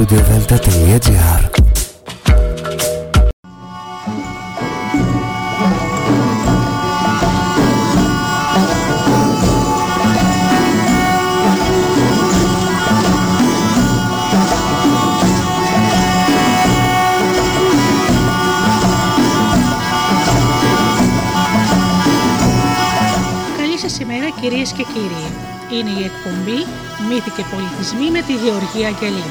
studiodelta.gr Καλή σας ημέρα κυρίες και κύριοι. Είναι η εκπομπή Μύθοι και Πολιτισμοί με τη Γεωργία Αγγελή.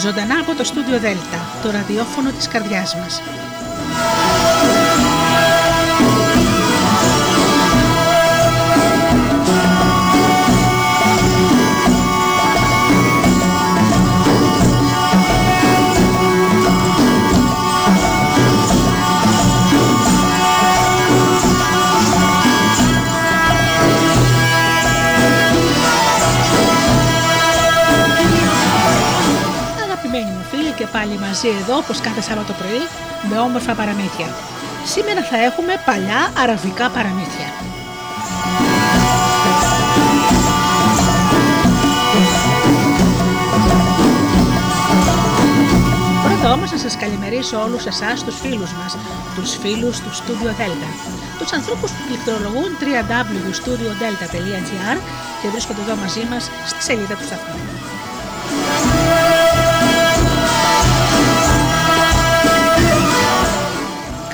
Ζωντανά από το στούντιο Δέλτα, το ραδιόφωνο της καρδιάς μας. Μαζί εδώ όπως κάθε Σάββατο πρωί με όμορφα παραμύθια. Σήμερα θα έχουμε παλιά αραβικά παραμύθια. Πρώτα όμως να σας καλημερίσω όλους εσάς τους φίλους μας, τους φίλους του Studio Delta, τους ανθρώπους που πληκτρολογούν www.studiodelta.gr και βρίσκονται εδώ μαζί μας στη σελίδα του σταθμού.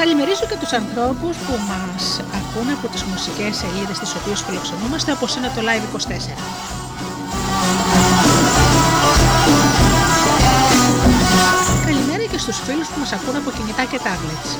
Καλημερίζω και τους ανθρώπους που μας ακούν από τις μουσικές σελίδες τις οποίες φιλοξενούμαστε όπως είναι το Live24. Καλημέρα και στους φίλους που μας ακούν από κινητά και tablets.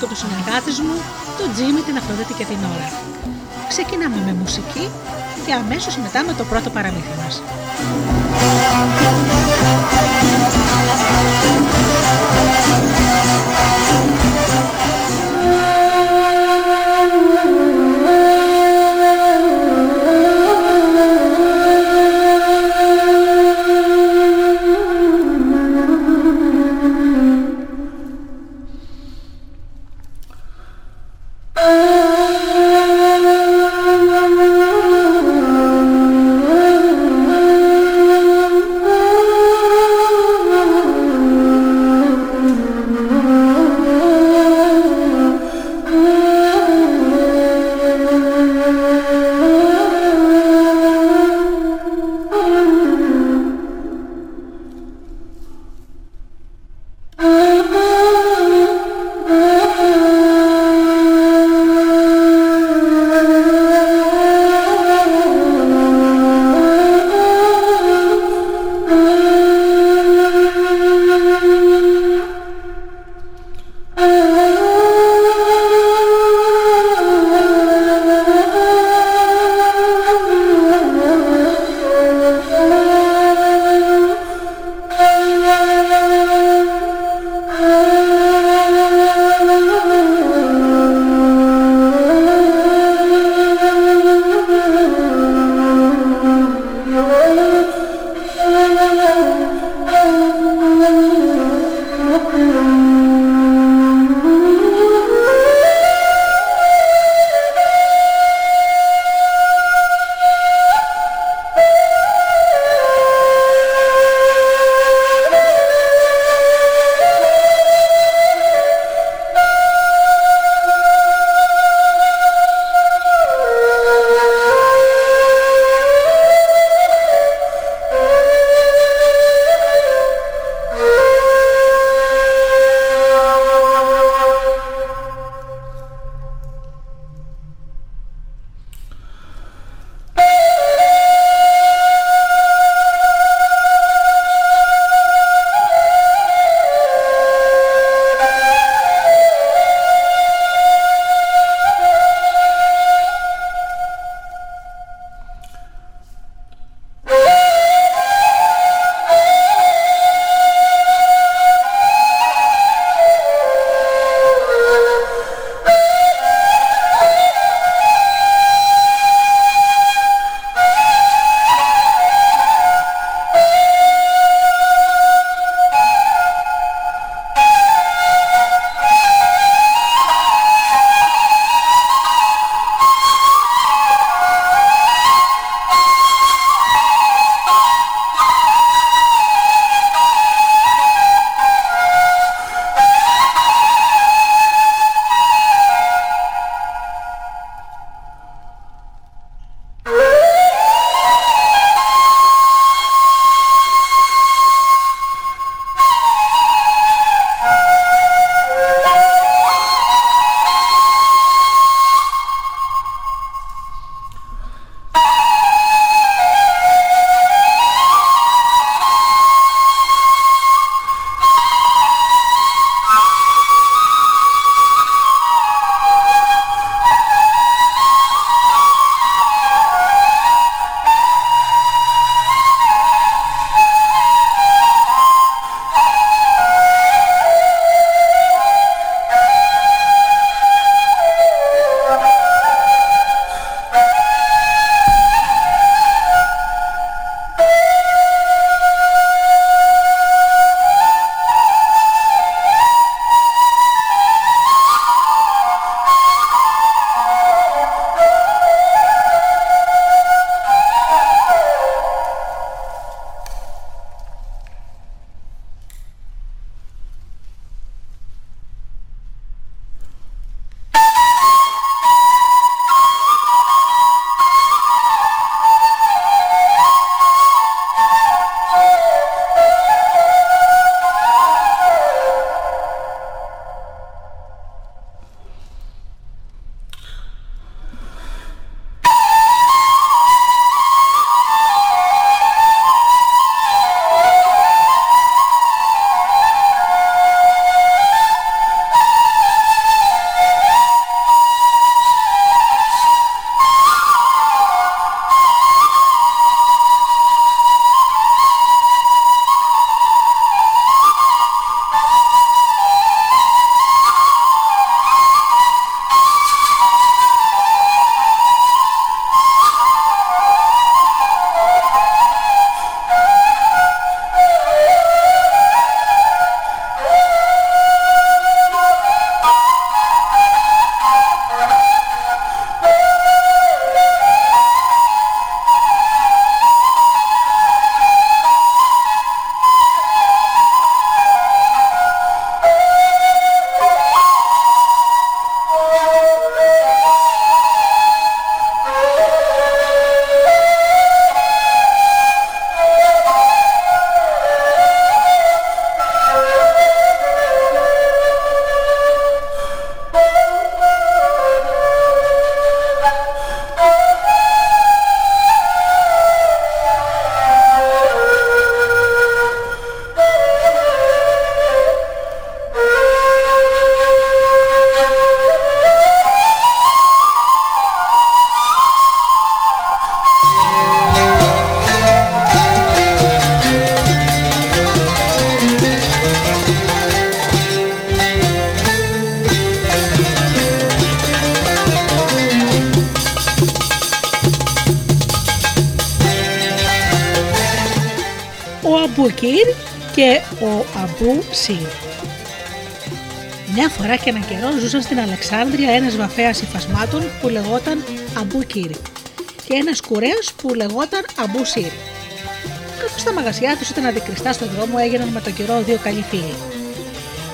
Και τους συνεργάτες μου, τον Τζίμι, την Αφροδίτη και την Ωρα. Ξεκινάμε με μουσική και αμέσως μετά με το πρώτο παραμύθι μας. Ζούσαν στην Αλεξάνδρεια ένας βαφέας υφασμάτων που λεγόταν Αμπού Κύρ και ένας κουρέας που λεγόταν Αμπού Σύρ. Καθώς τα μαγαζιά τους ήταν αντικριστά στον δρόμο έγιναν με τον καιρό δύο καλοί φίλοι.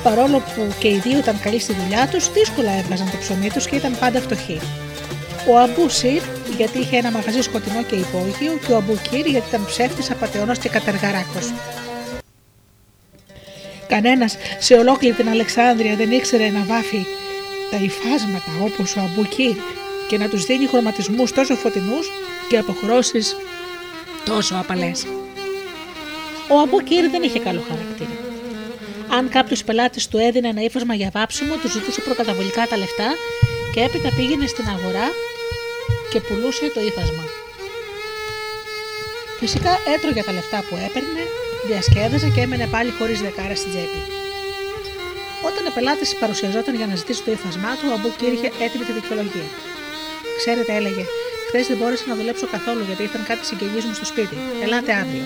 Παρόλο που και οι δύο ήταν καλοί στη δουλειά τους, δύσκολα έβγαζαν το ψωμί τους και ήταν πάντα φτωχοί. Ο Αμπού Σιρ γιατί είχε ένα μαγαζί σκοτεινό και υπόγειο και ο Αμπού Κύρ γιατί ήταν ψεύτης, απαταιώνας και κατεργαράκο. Κανένας σε ολόκληρη την Αλεξάνδρεια δεν ήξερε να βάφει τα υφάσματα όπως ο Αμπού Κύρ και να τους δίνει χρωματισμούς τόσο φωτεινούς και αποχρώσεις τόσο απαλές. Ο Αμπού Κύρ δεν είχε καλό χαρακτήρα. Αν κάποιος πελάτης του έδινε ένα ύφασμα για βάψιμο, του ζητούσε προκαταβολικά τα λεφτά και έπειτα πήγαινε στην αγορά και πουλούσε το ύφασμα. Φυσικά έτρωγε τα λεφτά που έπαιρνε, διασκέδαζε και έμενε πάλι χωρίς δεκάρα στην τσέπη. Όταν ο πελάτης παρουσιαζόταν για να ζητήσει το ύφασμά του, ο Αμπούκ είχε έτοιμη τη δικαιολογία. Ξέρετε, έλεγε, χθες δεν μπόρεσα να δουλέψω καθόλου γιατί ήταν κάτι συγγενεί μου στο σπίτι. Ελάτε αύριο.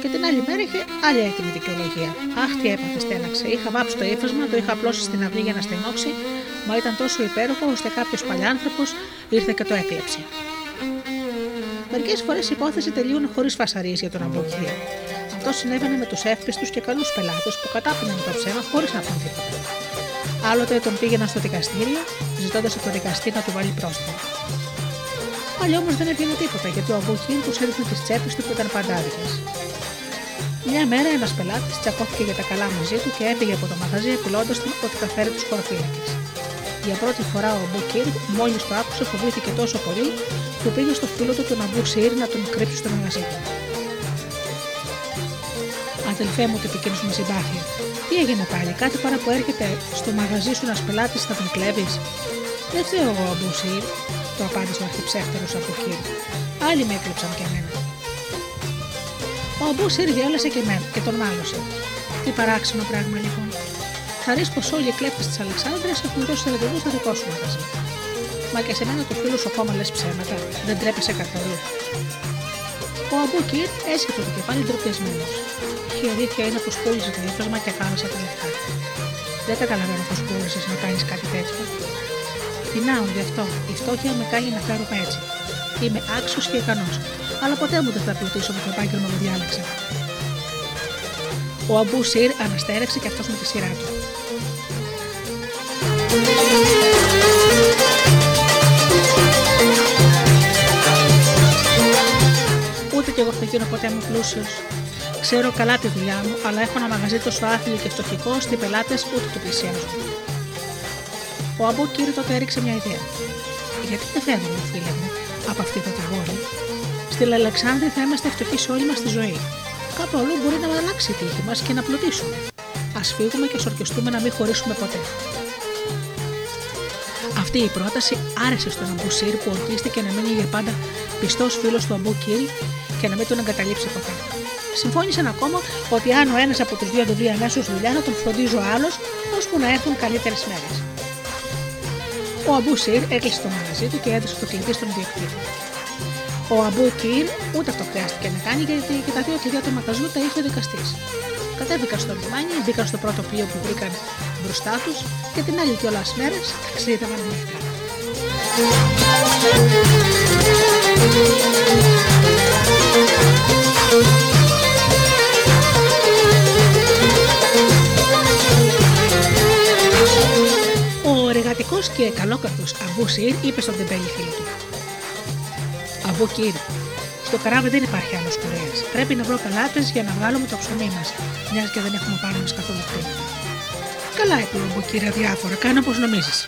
Και την άλλη μέρα είχε άλλη έτοιμη δικαιολογία. Αχ, τι έπαθε, στέναξε. Είχα βάψει το ύφασμα, το είχα απλώσει στην αυλή για να στενόξει μα ήταν τόσο υπέροχο ώστε κάποιος παλιάνθρωπος ήρθε και το έκλεψε. Μερικές φορές η υπόθεση τελείωνε χωρίς φασαρίες για τον Αμποκύρ. Αυτό συνέβαινε με τους εύπιστου και καλούς πελάτες που κατάπιναν το ψέμα χωρίς να πούν τίποτα. Άλλοτε τον πήγαιναν στο δικαστήριο, ζητώντας από το δικαστή να του βάλει πρόστιμο. Πάλι όμως δεν έβγαινε τίποτα γιατί ο Αμποκύρ τους έδειχνε τις τσέπες του που ήταν παντάδιε. Μια μέρα ένας πελάτης τσακώθηκε για τα καλά μαζί του και έφυγε από το μαγαζί απειλώντας τον ότι θα φέρει του χωροφύλακε. Για πρώτη φορά ο Αμπού Κίρ, μόλι το άκουσε, φοβήθηκε τόσο πολύ που πήγε στο φίλο του τον Αμπού Σίρ να τον κρύψει στο μαγαζί του. Αδελφέ μου, το επικίνδυνο με συμπάθεια. Τι έγινε πάλι, κάτι παρά που έρχεται στο μαγαζί σου ένας πελάτης θα τον κλέβεις; Δεν φταίω εγώ, Αμπού Σίρ, το απάντησε ο αρχιψεύτερος Αμπού Κίρ. Άλλοι με έκλεψαν και εμένα. Ο Αμπού Σίρ διάλεσε και εμένα και τον μάλωσε. Τι παράξενο πράγμα λοιπόν. Θα ρίξει πως όλοι οι κλέπτε της Αλεξάνδρειας έχουν δώσει ραντεβού στο δικό σου μαγαζί. Μα και σε μένα το φίλο σου ακόμα λες ψέματα, δεν τρέπεσαι καθόλου. Ο Αμπούκι έσχεται το κεφάλι ντροπιασμένος. Και η αλήθεια είναι πως πούλησε το ύφασμα και χάλασε τα λεφτά. Δεν καταλαβαίνω πώ μπόρεσε να κάνεις κάτι τέτοιο. Πεινάω γι' αυτό. Η φτώχεια με κάνει να φέρομαι έτσι. Είμαι άξιος και ικανός, αλλά ποτέ μου δεν θα πλουτίσω με το επάγγελμα που διάλεξα. Ο Αμπού Σιρ αναστέρεψε και αυτός με τη σειρά του. Ούτε κι εγώ θα γίνω ποτέ μου πλούσιος. Ξέρω καλά τη δουλειά μου, αλλά έχω ένα μαγαζί τόσο άθλιο και φτωχικό ώστε πελάτες ούτε το πλησιάζουν. Ο Αμπού Κύρ τότε έριξε μια ιδέα. Γιατί δεν φεύγουμε, φίλε μου, από αυτή το ταγόρι. Στην Αλεξάνδρεια θα είμαστε φτωχοί σε όλη μας τη ζωή. Κάπου αλλού μπορεί να αλλάξει η τύχη μας και να πλουτίσουμε. Α φύγουμε και σορκιστούμε να μην χωρίσουμε ποτέ. Αυτή η πρόταση άρεσε στον Αμπουσίρ που ορκίστηκε να μείνει για πάντα πιστός φίλος του Αμπού Κύρ και να μην τον εγκαταλείψει ποτέ. Συμφώνησαν ακόμα ότι αν ο ένας από τους δύο δεν βρει αμέσως δουλειά, να τον φροντίζει ο άλλος, ώσπου να έρθουν καλύτερες μέρες. Ο Αμπού Σιρ έκλεισε το μαγαζί του και έδωσε το κλειδί στον ιδιοκτήτη. Ο Αμπού Κύρ ούτε αυτό χρειάστηκε να κάνει γιατί και τα δύο κλειδιά του μαγαζιού τα είχε ο δικαστής. Κατέβηκαν στο λιμάνι, μπήκαν στο πρώτο πλοίο που βρήκαν μπροστά τους και την άλλη κιόλας μέρες ταξίδευαν νύχτα. Ο εργατικός και καλόκαρδο Αμπού Σιρ είπε στον τεμπέλη φίλο του. Αμπού Κύρ, στο καράβι δεν υπάρχει άλλος κουρέα. Πρέπει να βρω πελάτες για να βγάλουμε το ψωμί μας, μιας και δεν έχουμε πάνω μας καθόλου χρήματα. Καλά, είπε ο κύριε διάφορα, κάνω όπως νομίζεις.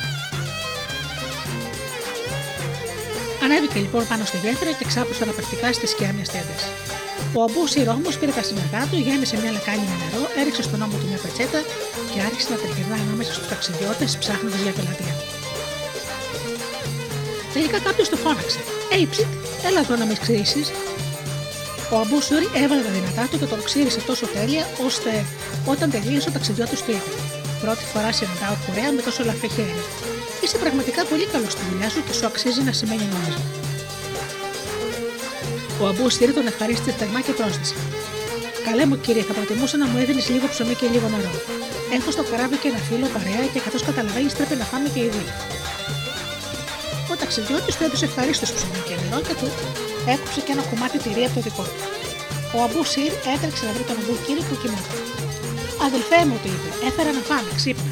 Ανέβηκε λοιπόν πάνω στη γέφυρα και ξάπλωσε αναπαυτικά στη σκιά μια τέντα. Ο Αμπού Σιρ όμως πήρε τα σημαντά του, γέμισε μια λεκάνη με νερό, έριξε στον ώμο του μια πετσέτα και άρχισε να τριγυρνά ανάμεσα στους ταξιδιώτες ψάχνοντας για πελατεία. Τελικά κάποιος το φώναξε. Ει ψιτ, έλα εδώ να με ξύσει. Ο Αμπού Σιρ έβαλε τα δυνατά του και τον ξύρισε τόσο τέλεια, ώστε όταν τελείωσε ο ταξιδιώτης του είπε: Πρώτη φορά συναντάω κουρέα με τόσο λαφρύ χέρι. Είσαι πραγματικά πολύ καλός στη δουλειά σου και σου αξίζει να σημαίνει νόμιζα. Ο Αμπού Σιρ τον ευχαρίστησε θερμά και πρόσθεσε. Καλέ μου κύριε, θα προτιμούσα να μου έδινες λίγο ψωμί και λίγο νερό. Έχω στο καράβι και ένα φίλο παρέα και καθώς καταλαβαίνεις πρέπει να φάμε και οι δύο. Ο ταξιδιώτης του έδωσε ευχαρίστως ψωμί και νερό και του έκοψε και ένα κομμάτι τυρί από το δικό του. Ο Αμπού Σιρ έτρεξε να βρει τον Αμπού Κύρι που κοιμόταν. Αδελφέ μου, του είπε, έφερα να πάμε, ξύπνα.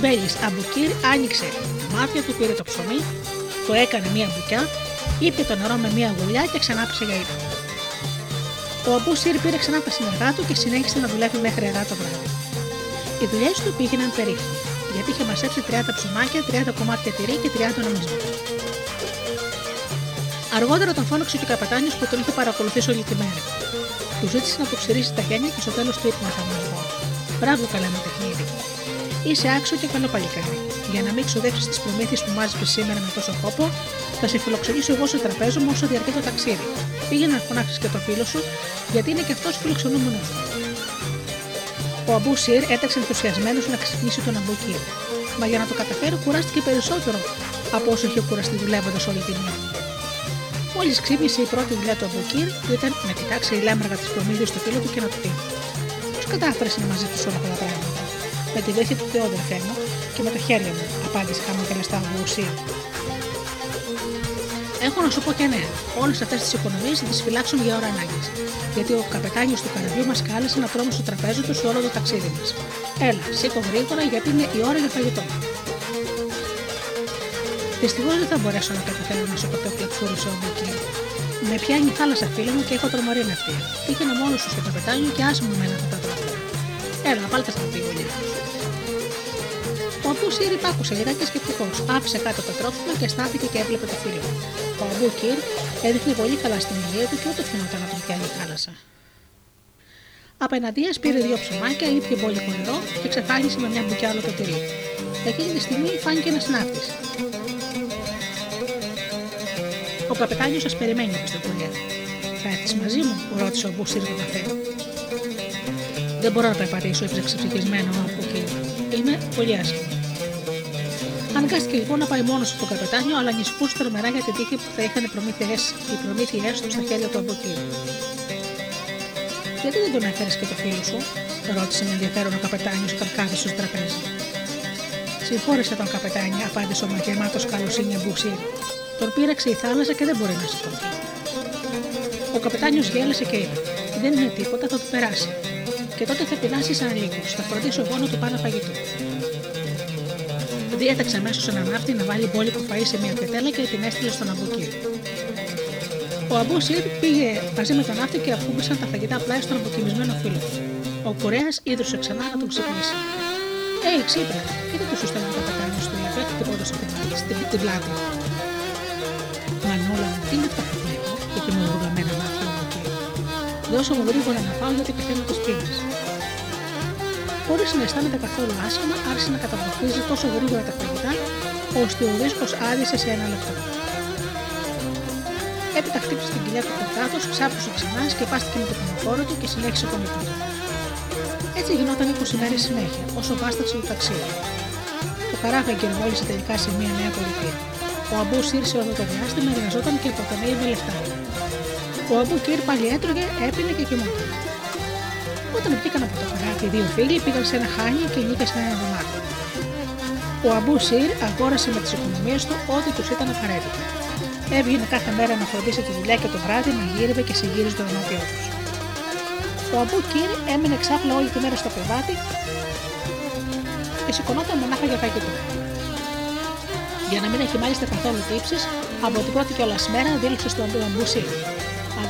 Ο Τεμπέλη Αμπουκύρ άνοιξε τα μάτια του, πήρε το ψωμί, το έκανε μία μπουκιά, είπε το νερό με μία γουλιά και ξανά για ύπνο. Ο Αμπού Σύρ πήρε ξανά τα συνεργά του και συνέχισε να δουλεύει μέχρι αργά το βράδυ. Οι δουλειές του πήγαιναν περίφημα, γιατί είχε μασέψει 30 ψωμάκια, 30 κομμάτια τυρί και 30 νομίσματα. Αργότερα τον φώναξε και ο καπετάνιος που τον είχε παρακολουθήσει όλη τη μέρα. Του ζήτησε να του ξηρίσει τα γένια και στο τέλος του είπε να λοιπόν. Μπράβο, καλά με τεχνίδι. Είσαι άξιο και καλό παλικάρι. Για να μην ξοδέψεις τις προμήθειες που μάζεψες σήμερα με τόσο κόπο, θα σε φιλοξενήσω εγώ στο τραπέζι μου όσο διαρκεί το ταξίδι. Πήγαινε να φωνάξεις και το φίλο σου, γιατί είναι και αυτός φιλοξενούμενος σου. Ο Αμπού Σιρ έταξε ενθουσιασμένος να ξυπνήσει τον Αμπού Κύρ. Μα για να το καταφέρει, κουράστηκε περισσότερο από όσο είχε κουραστεί δουλεύοντας όλη τη νύχτα. Μόλις ξύπνησε η πρώτη δουλειά του Αμπούκυρ, που ήταν να κοιτάξει η λάμπραγα της προμήθειας στο φίλο του και να του πει: Πώς κατάφερες να μαζί του όλα αυτά τα πράγματα; Με τη βοήθεια του Θεού, αδερφέ μου, και με τα χέρια μου, απάντησε χαμογελαστά ο Αμπούκυρ. Έχω να σου πω και ναι, όλες αυτές τις οικονομίες θα τις φυλάξουμε για ώρα ανάγκης. Γιατί ο καπετάνιος του καραβιού μας κάλεσε να τρώμε στο τραπέζι του σε όλο το ταξίδι μας. Έλα, σήκω γρήγορα γιατί είναι η ώρα για φαγητό. Δυστυχώς δεν θα μπορέσω να καταφέρω να σου πω το κλαψούρισε ο Μπουκί. Με πιάνει η θάλασσα φίλο μου και έχω τρομερή ναυτία. Πήγαινε μόνος σου στο καπετάνιο και άσε μου μένα αυτά τα τρόφιμα. Έλα, βάλτε στα πηγολιά. Ο Αμπού Σύρ υπάκουσε λιγάκι σκεπτικό. Άφησε κάτω το τρόφιμα και στάθηκε και έβλεπε το φίλο του. Ο Αμπού Κύρ έδειχνε πολύ καλά στην υγεία του και ούτε φαινόταν να τον πιάνει η θάλασσα. Απέναντίας πήρε δύο ψωμάκια, ήπια πολύ νερό και ξεφάγισε με μια μπουκιά άλλο το τυρί. Εκείνη τη στιγμή φάνηκε ένας ναύτη. Ο καπετάνιο σας περιμένει, είπε στον κουριά. Θα έρθεις μαζί μου, ρώτησε ο Μπούσιρ τον καφέ. Δεν μπορώ να περπατήσω, είπε ξεψυχισμένο από εκεί. Είμαι πολύ άσχημο. Αναγκάστηκε λοιπόν να πάει μόνος στο καπετάνιο, αλλά ανησυχούσε τρομερά για την τύχη που θα είχαν οι προμήθειές τους στα χέρια του από εκεί. Γιατί δεν τον έφερες και το φίλο σου, ρώτησε με ενδιαφέρον ο καπετάνιος όταν κάθισε στο τραπέζι. Συγχώρεσε τον καπετάνιο, απάντησε ο μαγεμάτο καλοσύνη Μπουσίρ. Τον πήραξε η θάλασσα και δεν μπορεί να σηκωθεί. Ο καπετάνιος γέλασε και είπε: Δεν είναι τίποτα, θα του περάσει. Και τότε θα πεινάσεις σαν λίγο. Θα φροντίσω εγώ να του πάω φαγητό. Διέταξε αμέσως έναν ναύτη να βάλει μπόλικο φαΐ σε μια πετέλα και την έστειλε στον Αμπούκυρ. Ο Αμπούσιρ πήγε μαζί με τον ναύτη και ακούμπησαν τα φαγητά πλάι στον αποκοιμισμένο φίλο του. Ο Κορέα ίδρυσε ξανά να τον ξυπνήσει. Ε, ξύπνα, κοίτα του σου στέλνει ο καπετάνιο του είπε, χτυπώντα την, την πλάτη. Μανούλα μου, τι είναι αυτά που βλέπω, είπε με ουρλαμένα μάτια μου εκεί. Δώσε μου γρήγορα να πάω γιατί πεθαίνω τη πείνα. Χωρίς να αισθάνεται καθόλου άσχημα, άρχισε να καταπληκτίζει τόσο γρήγορα τα φαγητά, ώστε ο δίσκο άδεισε σε ένα λεπτό. Έπειτα χτύπησε την κοιλιά του κορκάτο, ξάπλωσε ξανά, σκεπάστηκε με το πανοφόρο του και συνέχισε τον ύπνο του. Έτσι γινόταν 20 μέρες συνέχεια, όσο βάσταξε το ταξίδι. Το καράβι εγκυρβόλησε τελικά σε μια νέα πολιτεία. Ο Αμπού ήρθε όλο το διάστημα, εργαζόταν και αποτελεί με λεφτά. Ο Αμπού Κύρ πάλι έτρωγε, έπινε και κοιμόταν. Όταν βγήκαν από το καράβι, οι δύο φίλοι πήγαν σε ένα χάνι και νίκησαν ένα δωμάτιο. Ο Αμπού Σιρ αγόρασε με τις οικονομίες του ό,τι τους ήταν απαραίτητο. Έβγαινε κάθε μέρα να φροντίσει τη δουλειά και το βράδυ να γύρευε και συγγύριζε το δωμάτιό τους. Ο Αμπού Κύρ έμεινε ξάπλα όλη τη μέρα στο κρεβάτι και σηκωνόταν μονάχα για φαγητό. Για να μην έχει μάλιστα καθόλου τύψεις, από την πρώτη κιόλας μέρα δήλωσε στον Αμπούσι.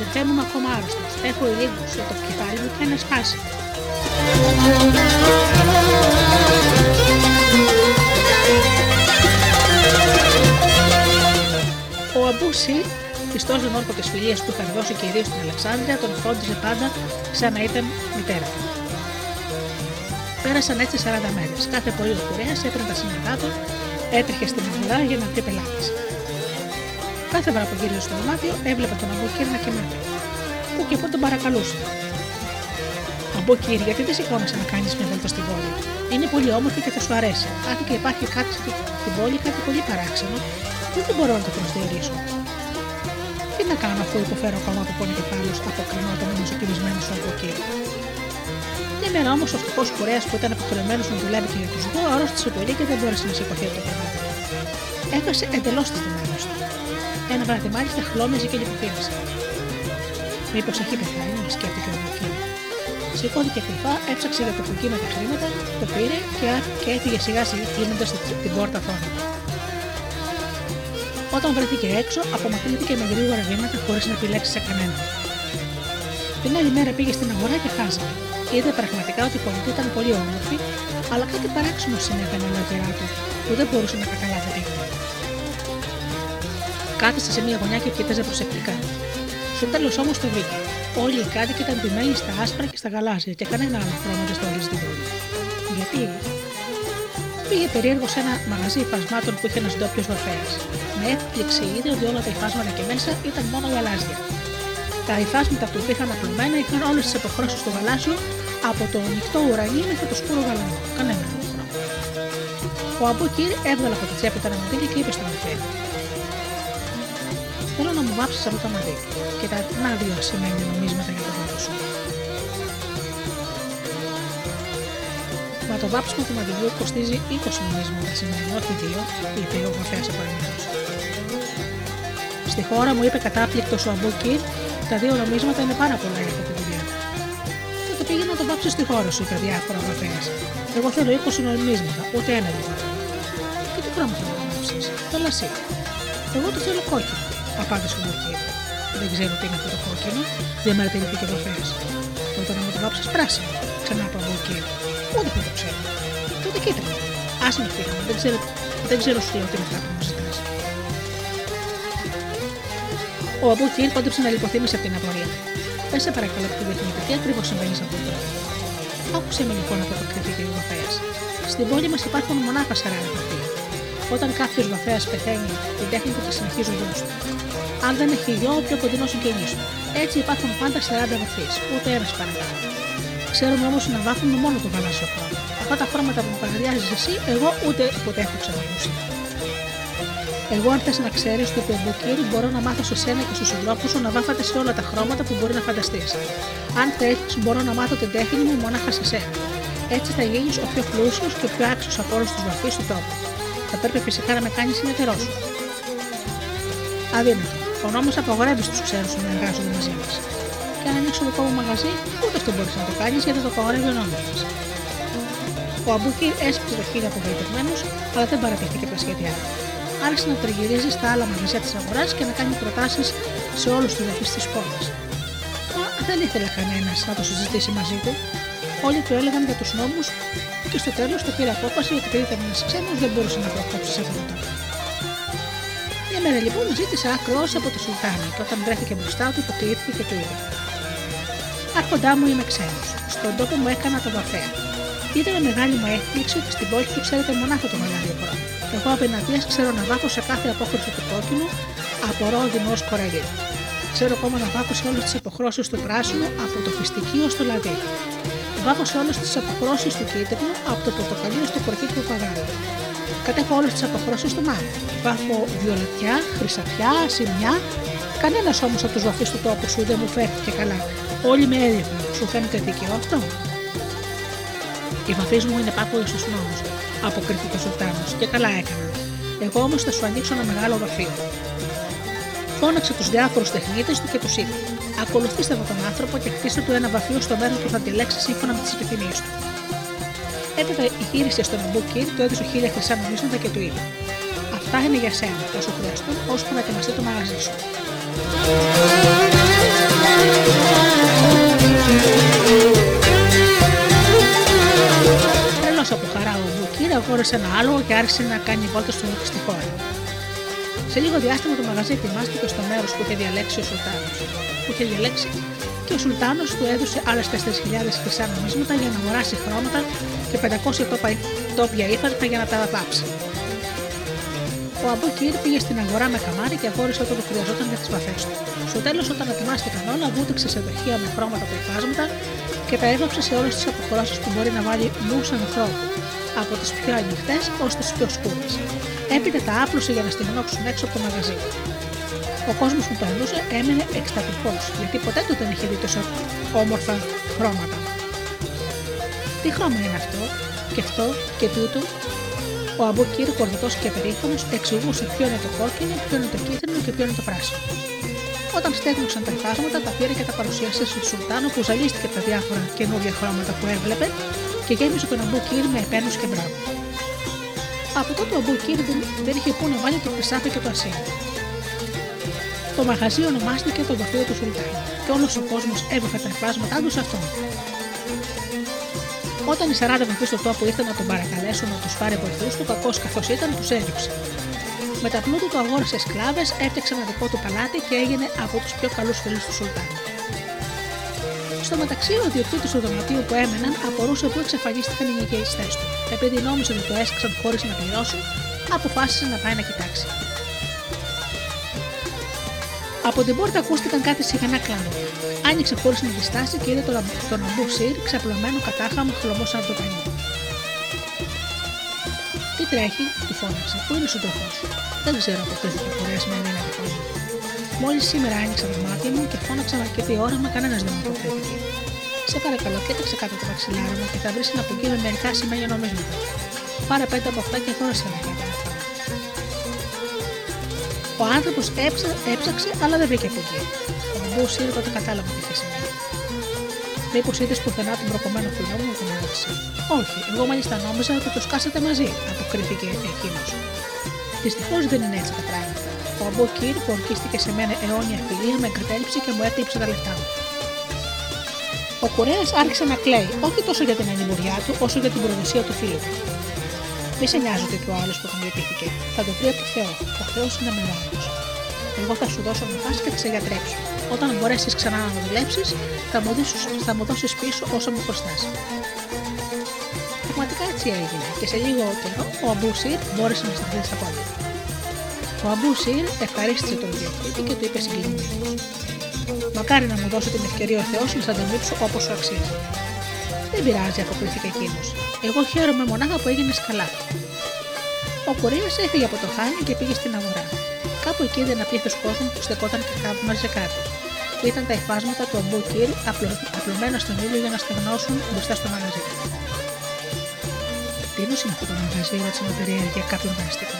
Αδερφέ μου είμαι ακόμα άρρωστος. Έχω ειρήνη στο το κεφάλι μου και να σπάσει. Ο Αμπούσι, πιστός τον όρκο τη φιλία που είχαν δώσει κυρίως στην Αλεξάνδρεια, τον φρόντιζε πάντα σαν να ήταν μητέρα του. Πέρασαν έτσι 40 μέρες. Κάθε πρωί ο κουρέας έπαιρνε τα σύννεφά του, έτρεχε στην αγορά για να βρει πελάτη. Κάθε φορά που γύριζε στο δωμάτιο, έβλεπε τον Αμπούκυρ να κοιμάται. Που και που τον παρακαλούσε. Αμπούκυρ, γιατί δεν σηκώνεσαι να κάνεις μια βόλτα στην πόλη; Είναι πολύ όμορφη και θα σου αρέσει. Αν και υπάρχει κάτι στην πόλη, κάτι πολύ παράξενο, δεν μπορώ να το προσδιορίσω. Τι να κάνω αφού υποφέρω ακόμα από πόνοι κεφάλου, αποκρινόταν ο μισοκυρισμένο ο Αμπούκυρ. Μια μέρα όμως ο φτωχό κουρέας που ήταν αποχρεωμένος να δουλεύει και για τους δύο αρρώστησε πολύ και δεν μπόρεσε να σηκωθεί από το κρεβάτι του. Έχασε εντελώς τι δυνάμει του. Ένα βράδυ μάλιστα χλώμιζε και λιποθύμησε. Μήπω έχει πεθάνει, σκέφτηκε ο Μουκίνη. Σηκώθηκε κρυφά, έψαξε για το κουκί με τα χρήματα, το πήρε και, και έφυγε σιγά σιγά κλείνοντας την πόρτα θόνατα. Όταν βρέθηκε έξω, απομακρύνθηκε με γρήγορα βήματα χωρίς να επιλέξει σε κανέναν. Την άλλη μέρα πήγε στην αγορά και χάζανε. Είδε πραγματικά ότι η πολιτή ήταν πολύ όμορφη, αλλά κάτι παράξενο συνέβαινε ολόκληρά του, που δεν μπορούσε να καταλάβει τίποτα. Κάθισε σε μια γωνιά και κοίταζε προσεκτικά. Στο τέλος όμως το βρήκε. Όλοι οι κάτοικοι ήταν ντυμένοι στα άσπρα και στα γαλάζια και κανένα άλλο χρώμα δεν στόλιζε την πόλη. Γιατί; Πήγε περίεργο σε ένα μαγαζί υφασμάτων που είχε ένας ντόπιος βαφέα. Με έκπληξη είδε ότι όλα τα υφάσματα και μέσα ήταν μόνο γαλάζια. Τα υφάσματα που υπήρχαν απλωμένα είχαν όλες τις αποχρώσεις του γαλάζιου από το ανοιχτό ουρανί μέχρι το σκούρο γαλανό. Κανένα άλλο χρώμα. Ο Αμπούκυρ έβγαλε από τη τσέπη τα μαντήλια και είπε στον Μιχαήλ: Θέλω να μου βάψει αυτό το μαντήλι και τα να δύο σημαίνει νομίσματα για το δόντο σου. Μα το βάψιμο του μαντιλιού κοστίζει 20 νομίσματα σημαίνει, όχι δύο, είπε ο γραφέα απαραμέτω. Στη χώρα μου είπε κατάπληκτος ο Αμπούκυρ, τα δύο νομίσματα είναι πάρα πολλά για αυτή τη δουλειά. Τότε πήγαινε να το βάψει στη χώρα σου, είπε διάφορα γραφέα. Εγώ θέλω 20 νομίσματα, ούτε ένα λοιπόν. Και τι χρώμα θέλω να βάψεις, το λασί. Εγώ το θέλω κόκκινο, απάντησε ο Αμπούκυρ. Δεν ξέρω τι είναι αυτό το κόκκινο, διαμαρτυρήθηκε ο γραφέας. Τότε να μου το βάψει πράσινο, ξανά από Αμπούκυρ. Ούτε δεν το ξέρω. Τότε κοίτα με. Α με φύγαμε, δεν ξέρω, δεν ξέρω σου λέω τι είναι αυτά που μου ζητάς. Ο Αμπού Κιν κόντεψε να λιποθύμησε από την απορία. Πες σε παρακαλώ που δεν τι ακριβώς συμβαίνει σε αυτό το τρόπο. Άκουσε με λοιπόν από το κριτήριο ο Βαφέα. Στην πόλη μας υπάρχουν μονάχα 40 γραφεία. Όταν κάποιος Βαφέα πεθαίνει, την τέχνη του τη συνεχίζει ο γιο του. Αν δεν έχει γιο, πιο κοντινό συγγενή του. Έτσι υπάρχουν πάντα 40 βαθμοί, ούτε ένα παραπάνω. Ξέρουμε όμως να βάφουμε μόνο το γαλάζιο χρώμα. Αυτά τα χρώματα που παραδιάζει εσύ, εγώ ούτε ποτέ έχω ξανακούσει. Εγώ, αν θες να ξέρεις, το είπε ο μπορώ να μάθω σε σένα και στους συντρόφου σου να βάφατε σε όλα τα χρώματα που μπορεί να φανταστείς. Αν θέλει, μπορώ να μάθω την τέχνη μου μονάχα σε σένα. Έτσι θα γίνεις ο πιο πλούσιος και ο πιο άξιος από όλους τους βαθμού του τόπου. Θα πρέπει φυσικά να με κάνεις συνεταιρός σου. Αδύνατο. Ο νόμος απαγορεύει στους ξένους να εργάζονται μαζί μας. Και αν ανοίξω δικό μου μαγαζί, ούτε αυτό μπορείς να το κάνεις γιατί το απαγορεύει ο νόμος μας. Ο Αμπούκι έσπισε το χείλη απογοητευμένο, αλλά δεν παρατήθηκε τα σχέδιά του άρχισε να τριγυρίζει στα άλλα μαγαζιά της αγοράς και να κάνει προτάσεις σε όλους τους δοχεί της πόλης. Μα δεν ήθελε κανένα να το συζητήσει μαζί του. Όλοι του έλεγαν για τους νόμους και στο τέλος το πήρε απόφαση ότι επειδή ήταν ένας ξένος δεν μπορούσε να προκόψει σε αυτό το τόπο. Μια μέρα λοιπόν ζήτησε άκρο από το Σουλτάνο και όταν βρέθηκε μπροστά του υποτίθηκε και του είπε: Άρχοντά μου είμαι ξένος. Στον τόπο μου έκανα το βαφέα. Ήταν μεγάλη μου έκπληξη ότι στην πόλη του ξέρετε μονάχα το μεγάλο χρόνο. Εγώ απέναντία ξέρω να βάφω σε κάθε απόχρωση του κόκκινου από ρόδινο ω κοραγί. Ξέρω ακόμα να βάφω σε όλες τις αποχρώσεις του πράσινου από το φιστική ω το λαδί. Βάφω σε όλες τις αποχρώσεις του κίτρινου από το πορτοκαλί στο κορκί του παγάρι. Κατέχω όλε τι αποχρώσεις του μάλλον. Βάφω βιολετιά, χρυσαφιά, σημιά. Κανένας όμως από τους βαφεί του τόπου σου δεν μου φέρθηκε καλά. Όλοι με έδιωχναν. Σου φαίνεται δίκαιο αυτό. Οι βαφείς μου είναι πάκουλο στους νόμους, αποκρίθηκε ο Σουλτάνος, και καλά έκανα. Εγώ όμως θα σου ανοίξω ένα μεγάλο βαφείο. Φώναξε τους διάφορους τεχνίτες του και τους είπε: Ακολουθήστε αυτόν τον άνθρωπο και χτίστε του ένα βαφείο στο μέρος που θα διαλέξει σύμφωνα με τις επιθυμίες του. Έπειτα γύρισε στον Αμπούκι, του έδωσε χίλια χρυσά νομίσματα και του είπε: Αυτά είναι για σένα, θα σου χρειαστούν ώσπου να ετοιμαστεί το μαγαζί σου. Τρελός από χαρά ο Μπουκίρα αγόρασε ένα άλογο και άρχισε να κάνει βόλτα στο στη χώρα. Σε λίγο διάστημα το μαγαζί ετοιμάστηκε στο μέρος που είχε διαλέξει ο Σουλτάνος. Που είχε διαλέξει και ο Σουλτάνος του έδωσε άλλες 4.000 χρυσά νομίσματα για να αγοράσει χρώματα και 500 τόπια ύφασμα για να τα βάψει. Ο Αμπού Κύρ πήγε στην αγορά με καμάρι και αγόρισε ό,τι του χρειαζόταν για τις παθέ του. Στο τέλος, όταν ετοιμάστηκαν όλα, βούτυξε σε δοχεία με χρώματα από υφάσματα και τα έβαψε σε όλες τις αποχρώσει που μπορεί να βάλει νου ανθρώπου, από τις πιο ανοιχτές ως τις πιο σκούρε. Έπειτα τα άπλωσε για να στεγνώξουν έξω από το μαγαζί. Ο κόσμος που περνούσε έμεινε εκστατικός, γιατί ποτέ του δεν είχε δει τόσο όμορφα χρώματα. Τι χρώμα είναι αυτό, και αυτό και τούτο, ο Αμπούκυρ, κορδικό και περήφανο, εξηγούσε ποιο είναι το κόκκινο, ποιο είναι το κίτρινο και ποιο είναι το πράσινο. Όταν στέγνωσαν τα υφάσματα, τα πήρε και τα παρουσίασε στον Σουλτάνο που ζαλίστηκε τα διάφορα καινούργια χρώματα που έβλεπε και γέμισε τον Αμπούκυρ με επένους και μπράβο. Από τότε ο Αμπούκυρ δεν, δεν είχε πού να βάλει το χρυσάφι και το ασύνη. Το μαγαζί ονομάστηκε το γραφείο του Σουλτάνου και όλος ο κόσμος έβγαλε τα υφάσματά του σε αυτόν. Όταν οι 40 βαθμοί στο τόπο ήρθαν να τον παρακαλέσουν να τους πάρει βοηθού του, κακός καθώς ήταν, τους έδιωξε. Με τα πλούτου του αγόρασε σκλάβες, έφτιαξε ένα δικό του παλάτι και έγινε από τους πιο καλούς φίλους του Σουλτάνου. Στο μεταξύ, ο διοκτήτη του δωματίου που έμεναν απορούσε που εξαφανίστηκαν οι νοικιαστέ του. Επειδή νόμιζε ότι το έσκαξαν χωρίς να πληρώσουν, αποφάσισε να πάει να κοιτάξει. Από την πόρτα ακούστηκαν κάτι σιγανά κλάματα. Άνοιξε χωρίς να διστάσει και είδε τον, τον Αμπού Σιρ ξαπλωμένο κατάχαμα χλωμό σαν το πανί. Τι τρέχει, του φώναξε. Πού είναι ο σύντροφό σου. Δεν ξέρω, αποκρίθηκε κουρασμένη ένα φωνή. Μόλις σήμερα άνοιξα τα μάτια μου και φώναξα αρκετή ώρα, μα κανένας δεν μου αποκρίθηκε. Σε παρακαλώ, κοίταξε κάτω το μαξιλάρι μου και θα βρεις ένα πουκί με μερικά σημαία νομίσματα. Πάρε πέντε από αυτά και χώρισε ένα κάτω. Ο άνθρωπος έψαξε, αλλά δεν βρήκε πουκί. Ο Μπού Σύρ τότε κατάλαβε τι είχε συμβεί. Μήπως είδες πουθενά τον προκομμένο φιλό μου, τον ρώτησε. Όχι, εγώ μάλιστα νόμιζα ότι το σκάσατε μαζί, αποκρίθηκε εκείνος. Δυστυχώς δεν είναι έτσι τα πράγματα. Ο Αμπό Κύρ που ορκίστηκε σε μένα αιώνια φιλία με εγκατέλειψε και μου έκλειψε τα λεφτά μου. Ο κουρέας άρχισε να κλαίει, όχι τόσο για την ανημουριά του, όσο για την προδοσία του φίλου του. Μη σε νοιάζει ότι είπε ο άλλος που τον διατήθηκε. Θα το βρει από το Θεό. Ο Θεός είναι μεγάλος. Εγώ θα σου δώσω να πα και θα σε γιατρέψω. Όταν μπορέσεις ξανά να το δουλέψεις, θα μου, θα μου δώσεις πίσω όσο μου χρωστά. Πραγματικά έτσι έγινε και σε λίγο καιρό ο Αμπούσιρ μπόρεσε να σταθεί στα πόδια. Ο Αμπούσιρ ευχαρίστησε τον διοκτήτη και του είπε συγκινημένος. Μακάρι να μου δώσει την ευκαιρία ο Θεός να σε δείξω όπως σου αξίζει. Δεν πειράζει, αποκρίθηκε εκείνος. Εγώ χαίρομαι μονάχα που έγινε καλά. Ο Κορέα έφυγε από το Χάνι και πήγε στην αγορά. Κάπου εκεί είδε ένα πλήθος κόσμου που στεκόταν και θαύμαζε κάτι. Ήταν τα υφάσματα του Αμπού Κύρ απλωμένα στον ήλιο για να στεγνώσουν μπροστά στο μαγαζί. Τι είναι αυτό το μαγαζί, ρώτησε με περιέργεια κάποιον περαστικό.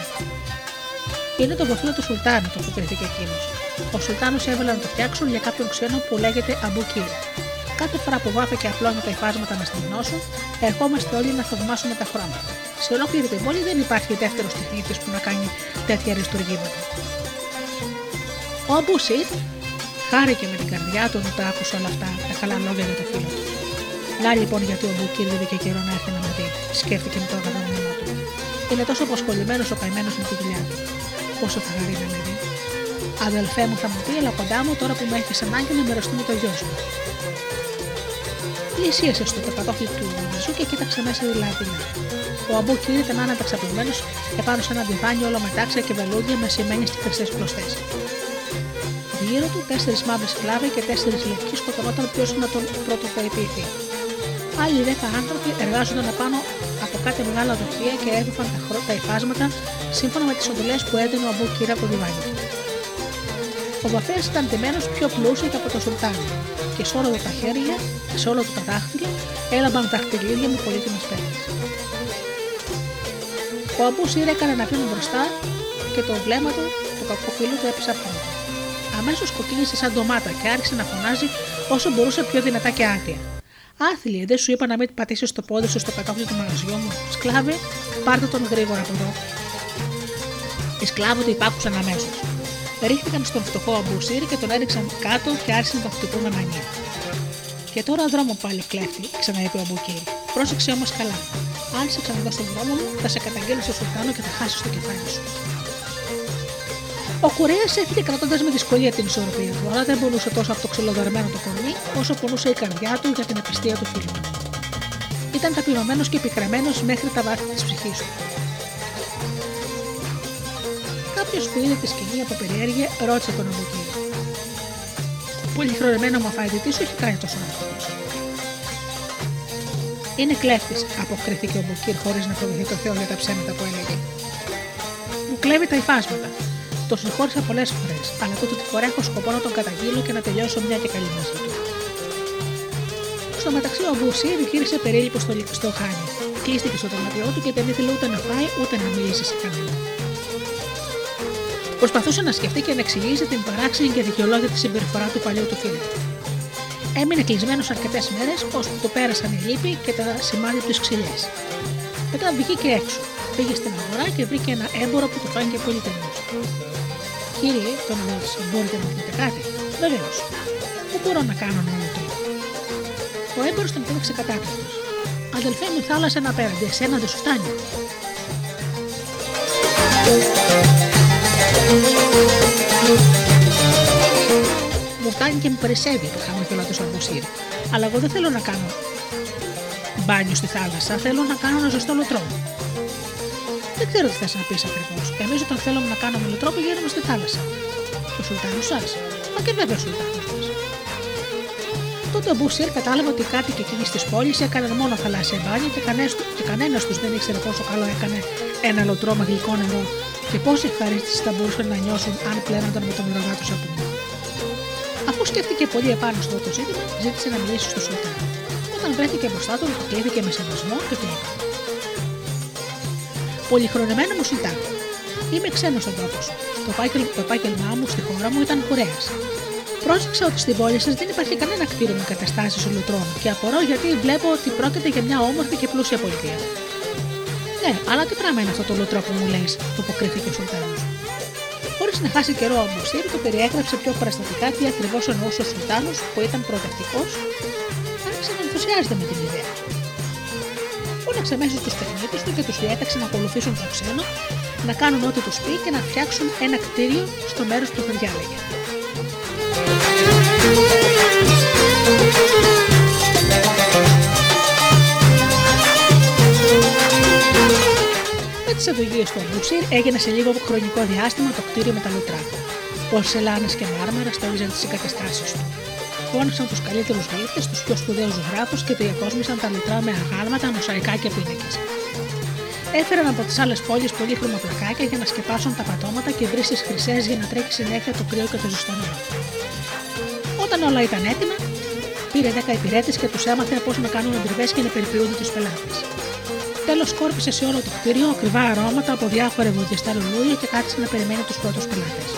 Είναι το γραφείο του Σουλτάνου, το αποκρίθηκε εκείνο. Ο Σουλτάνος έβαλε να το φτιάξουν για κάποιον ξένο που λέγεται Αμπού Κύρ. Κάθε φορά που βάφε και απλώνει τα υφάσματα να στεγνώσουν, ερχόμαστε όλοι να θαυμάσουμε τα χρώματα. Σε ολόκληρη την πόλη δεν υπάρχει δεύτερος τεχνίτης που να κάνει τέτοια αριστουργήματα. Ο Αμπούσιτ χάρηκε με την καρδιά του όταν τα άκουσε όλα αυτά τα καλά λόγια για το φίλο του. Να λοιπόν γιατί ο Μπουκίρ δεν είχε καιρό να έρθει να με δει, σκέφτηκε με το αγαπημένο του. Είναι τόσο απασχολημένο ο καημένος με τη δουλειά του. Πόσο θα χαρεί να με δει. Αδελφέ μου θα μου πει, αλλά κοντά μου τώρα που με έχεις ανάγκη να μοιραστούμε το γιο σου. Πλησίασε στο κατόφλι του μαγαζιού και κοίταξε μέσα τη λάμπη. Ο Αμπούκι ήταν άνετα ξαπλωμένο επάνω σε ένα διβάνι όλο με τάξια και βελούδια με σημαίνει στις χρυσέ κλωστέ. Γύρω του τέσσερις μαύρες σκλάβοι και τέσσερις λευκοί σκοτωνόταν ποιο να τον πρωτοπεριποιηθεί. Άλλοι δέκα άνθρωποι εργάζονταν απάνω από κάτι μεγάλα δοχεία και έβουφαν τα, τα υφάσματα σύμφωνα με τις οντολέ που έδινε ο Αμπούκι από το διβάνι Ο βαφέα ήταν τιμένος πιο πλούσιος και από το Σουλτάνο και σε όλα του τα χέρια, σε όλα του τα δάχτυλα έλαμπαν δαχτυλίδια με πολύτιμε πέτρε. Ο Αμπούς Σύρ έκανε να πίνει μπροστά και το βλέμμα του, το κακό φίλο του έπεσε από Αμέσως κοκκίνησε σαν ντομάτα και άρχισε να φωνάζει όσο μπορούσε πιο δυνατά και άθια. Άθλιε, δεν σου είπα να μην πατήσεις το πόδι σου στο κατόφλι του μαγαζιού μου. Σκλάβε, πάρτε τον γρήγορα από εδώ. Οι σκλάβοι του υπάκουσαν αμέσως. Ρίχτηκαν στον φτωχό Αμπουσίρ και τον έριξαν κάτω και άρχισαν να τον χτυπούν με μανία. Και τώρα δρόμο πάλι κλέφτη, ξαναείπε ο Αμπουκύρ. Πρόσεξε όμως καλά. Αν σε ξαναδώ στον δρόμο μου, θα σε καταγγείλω στο Σουλτάνο και θα χάσεις το κεφάλι σου. Ο κουρέας έφυγε κρατώντας με δυσκολία την ισορροπία του, αλλά δεν μπορούσε τόσο από το ξυλοδαρμένο το κορμί, όσο πονούσε η καρδιά του για την επιστία του φίλου. Ήταν ταπεινωμένος και πικραμένος μέχρι τα βάθη της ψυχής του. Κάποιος που είδε τη σκηνή από περιέργεια ρώτησε τον Αμπουκύρ. Πολύ χρονεμένο μου αφαϊτητή όχι κάνει τόσο άνθρωπος. Είναι κλέφτης, αποκρίθηκε ο Μπουκύρ χωρίς να φοβηθεί το Θεό για τα ψέματα που έλεγε. Μου κλέβει τα υφάσματα. Το συγχώρησα πολλές φορές, αλλά τούτη τη φορά έχω σκοπό να τον καταγγείλω και να τελειώσω μια και καλή μαζί του. Στο μεταξύ, ο Μπουσίρ γύρισε περίληπτο στο, στο χάνι. Κλείστηκε στο δωμάτιό του και δεν ήθελε ούτε να φάει ούτε να μιλήσει σε κανέναν. Προσπαθούσε να σκεφτεί και να εξηγήσει την παράξενη και δικαιολόγητη συμπεριφορά του παλιού του φίλου. Έμεινε κλεισμένος αρκετές μέρες, ώσπου το πέρασαν οι λύπη και τα σημάδια τους ξυλιές. Μετά βγήκε έξω. Πήγε στην αγορά και βρήκε ένα έμπορο που του φάνηκε πολύ τεχνό. Κύριε, τον ρώτησε, μπορείτε να πείτε κάτι. Βεβαίως. Πού μπορώ να κάνω να το. Ο έμπορος τον κοίταξε κατάπληκτο. Αδελφέ μου, θάλασσα ένα απέναντι, εσένα δεν σου φτάνει. Μου φτάνει και μου περισσεύει, το χαμογελάτο ο Αμπουσίρ. Αλλά εγώ δεν θέλω να κάνω μπάνιο στη θάλασσα, θέλω να κάνω ένα ζεστό λωτρό. Δεν ξέρω τι θες να πεις ακριβώς. Εμείς όταν θέλουμε να κάνουμε λωτρό πηγαίνουμε στη θάλασσα. Ο Σουλτάνος σας. Μα και βέβαια ο Σουλτάνος μα. Τότε ο Μπουσίρ κατάλαβε ότι οι κάτοικοι εκείνης της πόλης έκαναν μόνο θαλάσσια μπάνια και κανένας τους δεν ήξερε πόσο καλό έκανε ένα λωτρό με γλυκό νερό και πόση ευχαρίστηση θα μπορούσαν να νιώσουν αν πλένονταν με το μυρωδά τους σαπούνι. Αφού σκέφτηκε πολύ επάνω στο το ζήτημα, ζήτησε να μιλήσει στο Σουλτάνο. Όταν βρέθηκε μπροστά του, το κλείθηκε με σεβασμό και του είπε: Πολυχρονεμένο μου Σουλτάνο, είμαι ξένος στον τόπο σου. Το, το επάγγελμά μου στη χώρα μου ήταν κουρέας. Πρόσεξα ότι στην πόλη σας δεν υπάρχει κανένα κτίριο με καταστάσεις ολοτρών και απορώ γιατί βλέπω ότι πρόκειται για μια όμορφη και πλούσια πολιτεία. Ναι, αλλά τι πράγμα είναι αυτό το λωτρό που μου λες, το αποκρίθηκε ο Σουλτάνος; Χωρίς να χάσει καιρό ο Μπουσίρ, το περιέγραψε πιο παραστατικά τι ακριβώς εννοούσε ο Σουλτάνος που ήταν προοδευτικός, άρχισε να ενθουσιάζεται με την ιδέα. Φώναξε μέσα στου τεχνίτες του και τους διέταξε να ακολουθήσουν το ξένο, να κάνουν ό,τι τους πει και να φτιάξουν ένα κτίριο στο μέρος που θα διάλεγε. Τις οδηγίες του Αμπούτσιρ έγινε σε λίγο χρονικό διάστημα το κτίριο με τα λουτρά. Πορσελάνε και μάρμαρα στόλιζαν τις εγκαταστάσεις του. Φώναξαν τους καλύτερους γλύφτες, τους πιο σπουδαίους ζωγράφους και διακόσμησαν τα λουτρά με αγάλματα, μοσαϊκά και πίνακες. Έφεραν από τις άλλες πόλεις πολύχρωμα πλακάκια για να σκεπάσουν τα πατώματα και βρύσει χρυσές για να τρέχει συνέχεια το κρύο και το ζεστό νερό. Όταν όλα ήταν έτοιμα, πήρε 10 υπηρέτες και τους έμαθε πώς να κάνουν αντριβέ και να περιποιούνται τους πελάτες. Τέλος σκόρπισε σε όλο το κτίριο ακριβά αρώματα από διάφορα ευωδιαστά λουλούδια και κάθισε να περιμένει τους πρώτους πελάτες.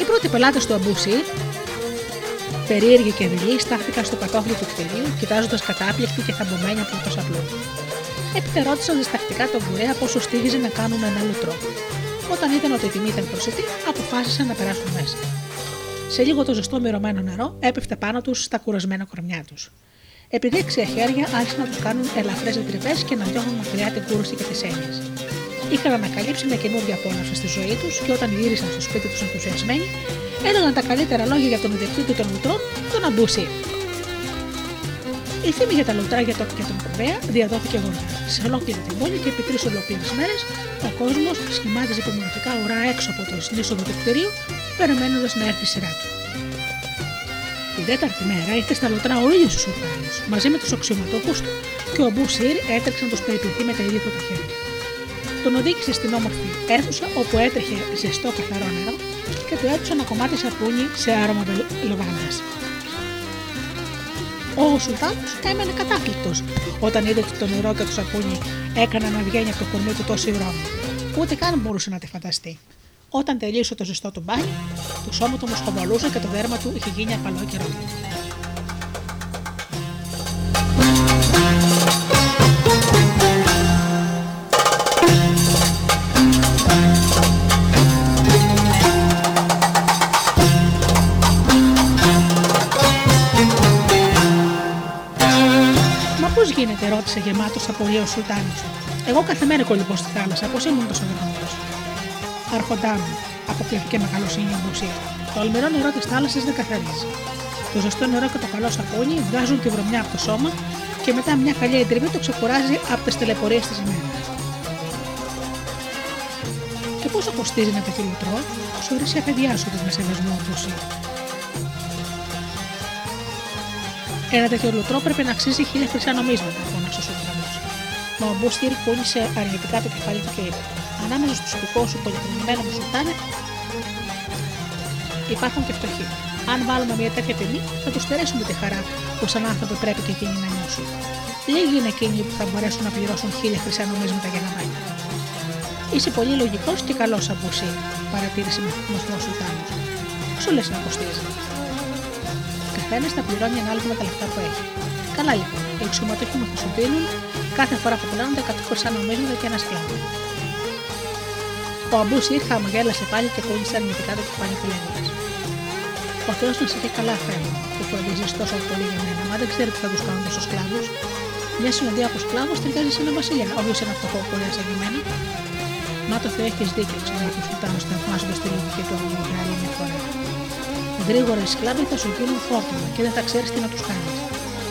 Οι πρώτοι πελάτες του Αμπούσι, περίεργοι και δειλοί, στάθηκαν στο κατόφλι του κτηρίου, κοιτάζοντας κατάπληκτη και θαμπομένοι από το σαπλό. Έπειτα ρώτησαν διστακτικά τον κουρέα πόσο στήγιζε να κάνουν ένα λουτρό. Όταν είδαν ότι η τιμή ήταν προσιτή, αποφάσισαν να περάσουν μέσα. Σε λίγο το ζεστό μυρωμένο νερό έπεφτε πάνω τους στα κουρασμένα κορμιά τους. Επειδή έξια χέρια άρχισαν να του κάνουν ελαφρές εντριβέ και να διώχνουν μακριά την κούραση και τις έννοιες. Είχαν ανακαλύψει μια καινούργια απόλαυση στη ζωή τους και όταν γύρισαν στο σπίτι τους ενθουσιασμένοι, έλεγαν τα καλύτερα λόγια για τον ιδιοκτήτη των λουτρών, τον Αμπούση. Η φήμη για τα λουτρά για τον, και τον Κοβέα διαδόθηκε γοργά. Σε ολόκληρη την πόλη και επί τρεις ολόκληρε μέρες, ο κόσμος σχημάτιζε υπομονωτικά ουρά έξω από το είσοδο του κτηρίου, περιμένοντας να έρθει η σειρά του. Την τέταρτη μέρα ήρθε στα λωτρά ο ίδιος ο Σουλτάνο μαζί με τους αξιωματούχου του και ο Μπού Σιρ έτρεξε να του περιποιηθεί με τα ίδια του τα χέρια. Τον οδήγησε στην όμορφη αίθουσα όπου έτρεχε ζεστό καθαρό νερό και του έδωσε ένα κομμάτι σαπούνι σε άρωμα λεβάντα. Ο Σουλτάνο έμενε κατάκλητο όταν είδε ότι το νερό και το σαπούνι έκαναν να βγαίνει από το κορμί του τόσο ηρώνη. Ούτε καν μπορούσε να τη φανταστεί. Όταν τελείωσε το ζεστό του μπάνι, το σώμα του μοσχοβολούσε και το δέρμα του είχε γίνει απαλό και ρόδι. Μα πώς γίνεται, ρώτησε γεμάτος απορία ο Σουλτάνης. Εγώ κάθε μέρα κολυμπώ στη θάλασσα, πώς ήμουν τόσο δυνατό. Άρχοντά μου, αποκλείθηκε με καλοσύνη ο Μπουσίρ. Το αλμυρό νερό της θάλασσας δεν καθαρίζει. Το ζεστό νερό και το καλό σαπούνι βγάζουν τη βρωμιά από το σώμα και μετά μια καλή εντριβή το ξεκουράζει από τις τελεπορίε της ημέρα. πόσο κοστίζει ένα τέτοιο λουτρό, σου ορίσει παιδιά σου με σεβασμό απουσία. Ένα τέτοιο λουτρό πρέπει να αξίζει χίλια χρυσά νομίσματα, φώναξε ο Σουλτάνο. Μα ο Μπούστιρ κούνησε αρνητικά το κεφάλι του και είπε: Ανάμεσα στου δικού σου πολυκρινημένα μου Σουλτάνε υπάρχουν και φτωχοί. Αν βάλουμε μια τέτοια τιμή, θα τους στερέσουμε τη χαρά που σαν άνθρωποι πρέπει και εκείνοι να νιώσουν. Λίγοι είναι εκείνοι που θα μπορέσουν να πληρώσουν χίλια χρυσά νομίσματα για να μάθουν. Είσαι πολύ λογικός και καλός Αμπουσί, παρατήρησε με θυμό Σουλτάνος. Πόσο λες να κοστίζει. Καθένας θα πληρώνει ανάλογα με τα λεφτά που έχει. Καλά λοιπόν, οι εξωματούχοι μου θα σου δίνουν κάθε φορά που πληρώνονται 100 χρυσά νομίσματα και ένα σκλάβο. Ο Αμπούσι χαμογέλασε πάλι και κούνησε αρνητικά το κεφάλι του λέγοντα. Ο Θεό μας είχε καλά φέρει που φροντίζεις τόσο πολύ για μένα, μα δεν ξέρει τι θα τους κάνουν τόσο σκλάβους. Μια συνοδεία από σκλάβους ταιριάζει σε ένα βασιλιά, όχι σε ένα φτωχό πολύ σαν εμένα. Μα το Θεό έχεις δίκιο, ξαναείπε ο Σουλτάνο θαυμάζοντα τη λογική του αγώνα για άλλη μια φορά. Γρήγορα οι σκλάβοι θα σου γίνουν φόρτωμα και δεν θα ξέρεις τι να τους κάνεις.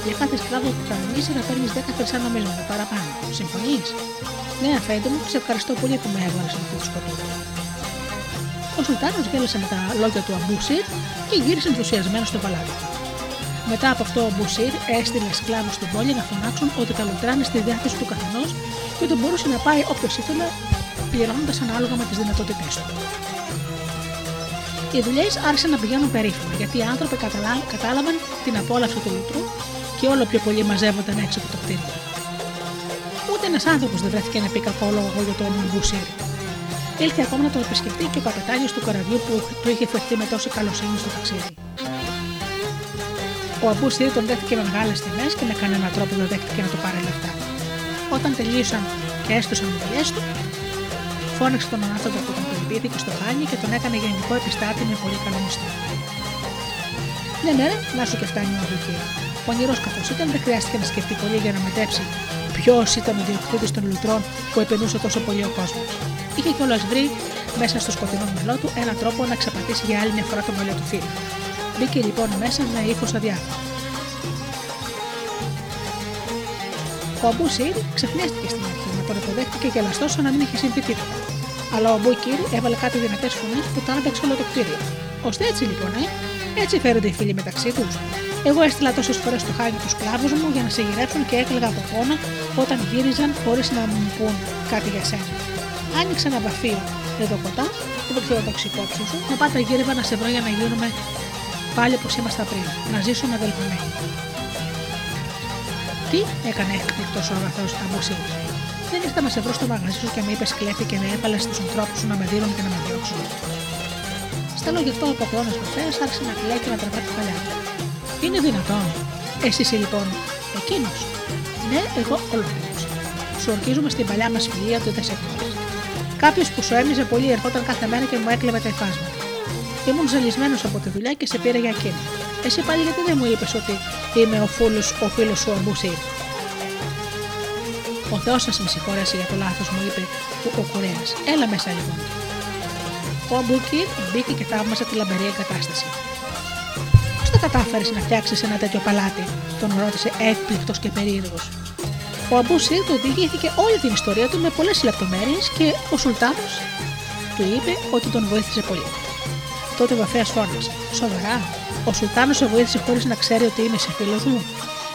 Για κάθε σκλάβο που θα μιλήσει να παίρνει 10 χρυσά νομίσματα παραπάνω. Συμφωνείς; Ναι, αφέντε μου, σε ευχαριστώ πολύ που με έβαλες σε αυτή τη σκοτούρα. Ο Σουλτάνος γέλασε με τα λόγια του Αμπούσιρ και γύρισε ενθουσιασμένος στο παλάτι του. Μετά από αυτό, ο Μπουσίρ έστειλε σκλάβους στην πόλη να φωνάξουν ότι τα λουτράνε στη διάθεση του καθενός και ότι μπορούσε να πάει όποιος ήθελε, πληρώνοντας ανάλογα με τις δυνατότητές του. Οι δουλειές άρχισαν να πηγαίνουν περίφημα γιατί οι άνθρωποι κατάλαβαν την απόλαυση του λουτρού και όλο πιο πολύ μαζεύονταν έξω από το κτίριο. Ούτε ένας άνθρωπος δεν βρέθηκε να πει κακό λόγο για το όνομα Μπουσίρ. Ήλθε ακόμα να το επισκεφτεί και ο καπετάνιος του καραβιού που του είχε φερθεί με τόση καλοσύνη στο ταξίδι. Ο Αμπού Σύρι τον δέχτηκε με μεγάλες τιμές και με κανένα τρόπο δεν δέχτηκε να του πάρει λεφτά. Όταν τελείωσαν και έστωσαν οι δουλειές του, φώναξε τον άνθρωπο που τον περιποιήθηκε στο χάνι και τον έκανε γενικό επιστάτη με πολύ καλό μισθό. Μια μέρα, να σου και φτάνει ο Αμπούκη. Πονηρός καθώς ήταν, δεν χρειάστηκε να σκεφτεί πολύ για να μετέψει ποιος ήταν ο διοκτήτη των λουτρών που επενούσε τόσο πολύ ο κόσμος. Είχε κιόλας βρει μέσα στο σκοτεινό μυαλό του έναν τρόπο να ξαπατήσει για άλλη μια φορά το μαλλιό του φίλου. Μπήκε λοιπόν μέσα με ύφο αδιάφορο. Ο Αμπού Σιρ ξεφνιάστηκε στην αρχή, μα τον υποδέχτηκε γελαστός σαν να μην είχε συμβεί τίποτα. Αλλά ο Αμπού Κύρ έβαλε κάτι δυνατές φωνές που τα άνταξε όλο το κτίριο. Ώστε έτσι λοιπόν, ε, έτσι φέρονται οι φίλοι μεταξύ τους. Εγώ έστειλα τόσες φορές στο χάγι τους σκλάβου μου για να σε γυρέψουν και έκλαιγα από πόνα όταν γύριζαν χωρίς να μου πούν κάτι για σένα. Άνοιξε ένα βαφείο εδώ κοντά, δεν ξέρω το ξυπόψη σου, να πάτε γύρευα να σε βρω για να γίνουμε πάλι όπως ήμασταν πριν, να ζήσουμε αδελφωμένοι. Τι έκανε έκπληκτος ο αγαθός Αμπουσί. Δεν ήρθα να σε βρω στο μαγαζί σου και με είπες κλέφτη και με έβαλες στου ανθρώπους σου να με δίνουν και να με διώξουν. Στα λόγια αυτό ο πατρόνα προφέρα άρχισε να κλαίει και να τραβά τη παλιά του. Είναι δυνατόν. Εσύ είσαι λοιπόν εκείνος. Ναι, εγώ ολόκληρος. Σου ορκίζουμε στην παλιά μας φιλία ότι δεν σε γνώριζε. Κάποιος που σου έμειζε πολύ ερχόταν κάθε μέρα και μου έκλεβε τα υφάσματα. Ήμουν ζαλισμένο από τη δουλειά και σε πήρα για εκείνο. Εσύ πάλι γιατί δεν μου είπες ότι είμαι ο, φούλος, ο φίλος σου ο Μπουσίρ. Ο Θεός σας με συγχωρέσει για το λάθος, μου είπε ο κουρέας. Έλα μέσα λοιπόν. Ο Αμπούκι μπήκε και θαύμασε τη λαμπερή εγκατάσταση. Πώ τα κατάφερες να φτιάξεις ένα τέτοιο παλάτι, τον ρώτησε έκπληκτος και περίεργος. Ο Αμπού Σιρ του διηγήθηκε όλη την ιστορία του με πολλές λεπτομέρειες και ο Σουλτάνος του είπε ότι τον βοήθησε πολύ. Τότε ο Βαφέας φώναξε: Σοβαρά, ο Σουλτάνος σε βοήθησε χωρίς να ξέρει ότι είμαι σε φίλο μου.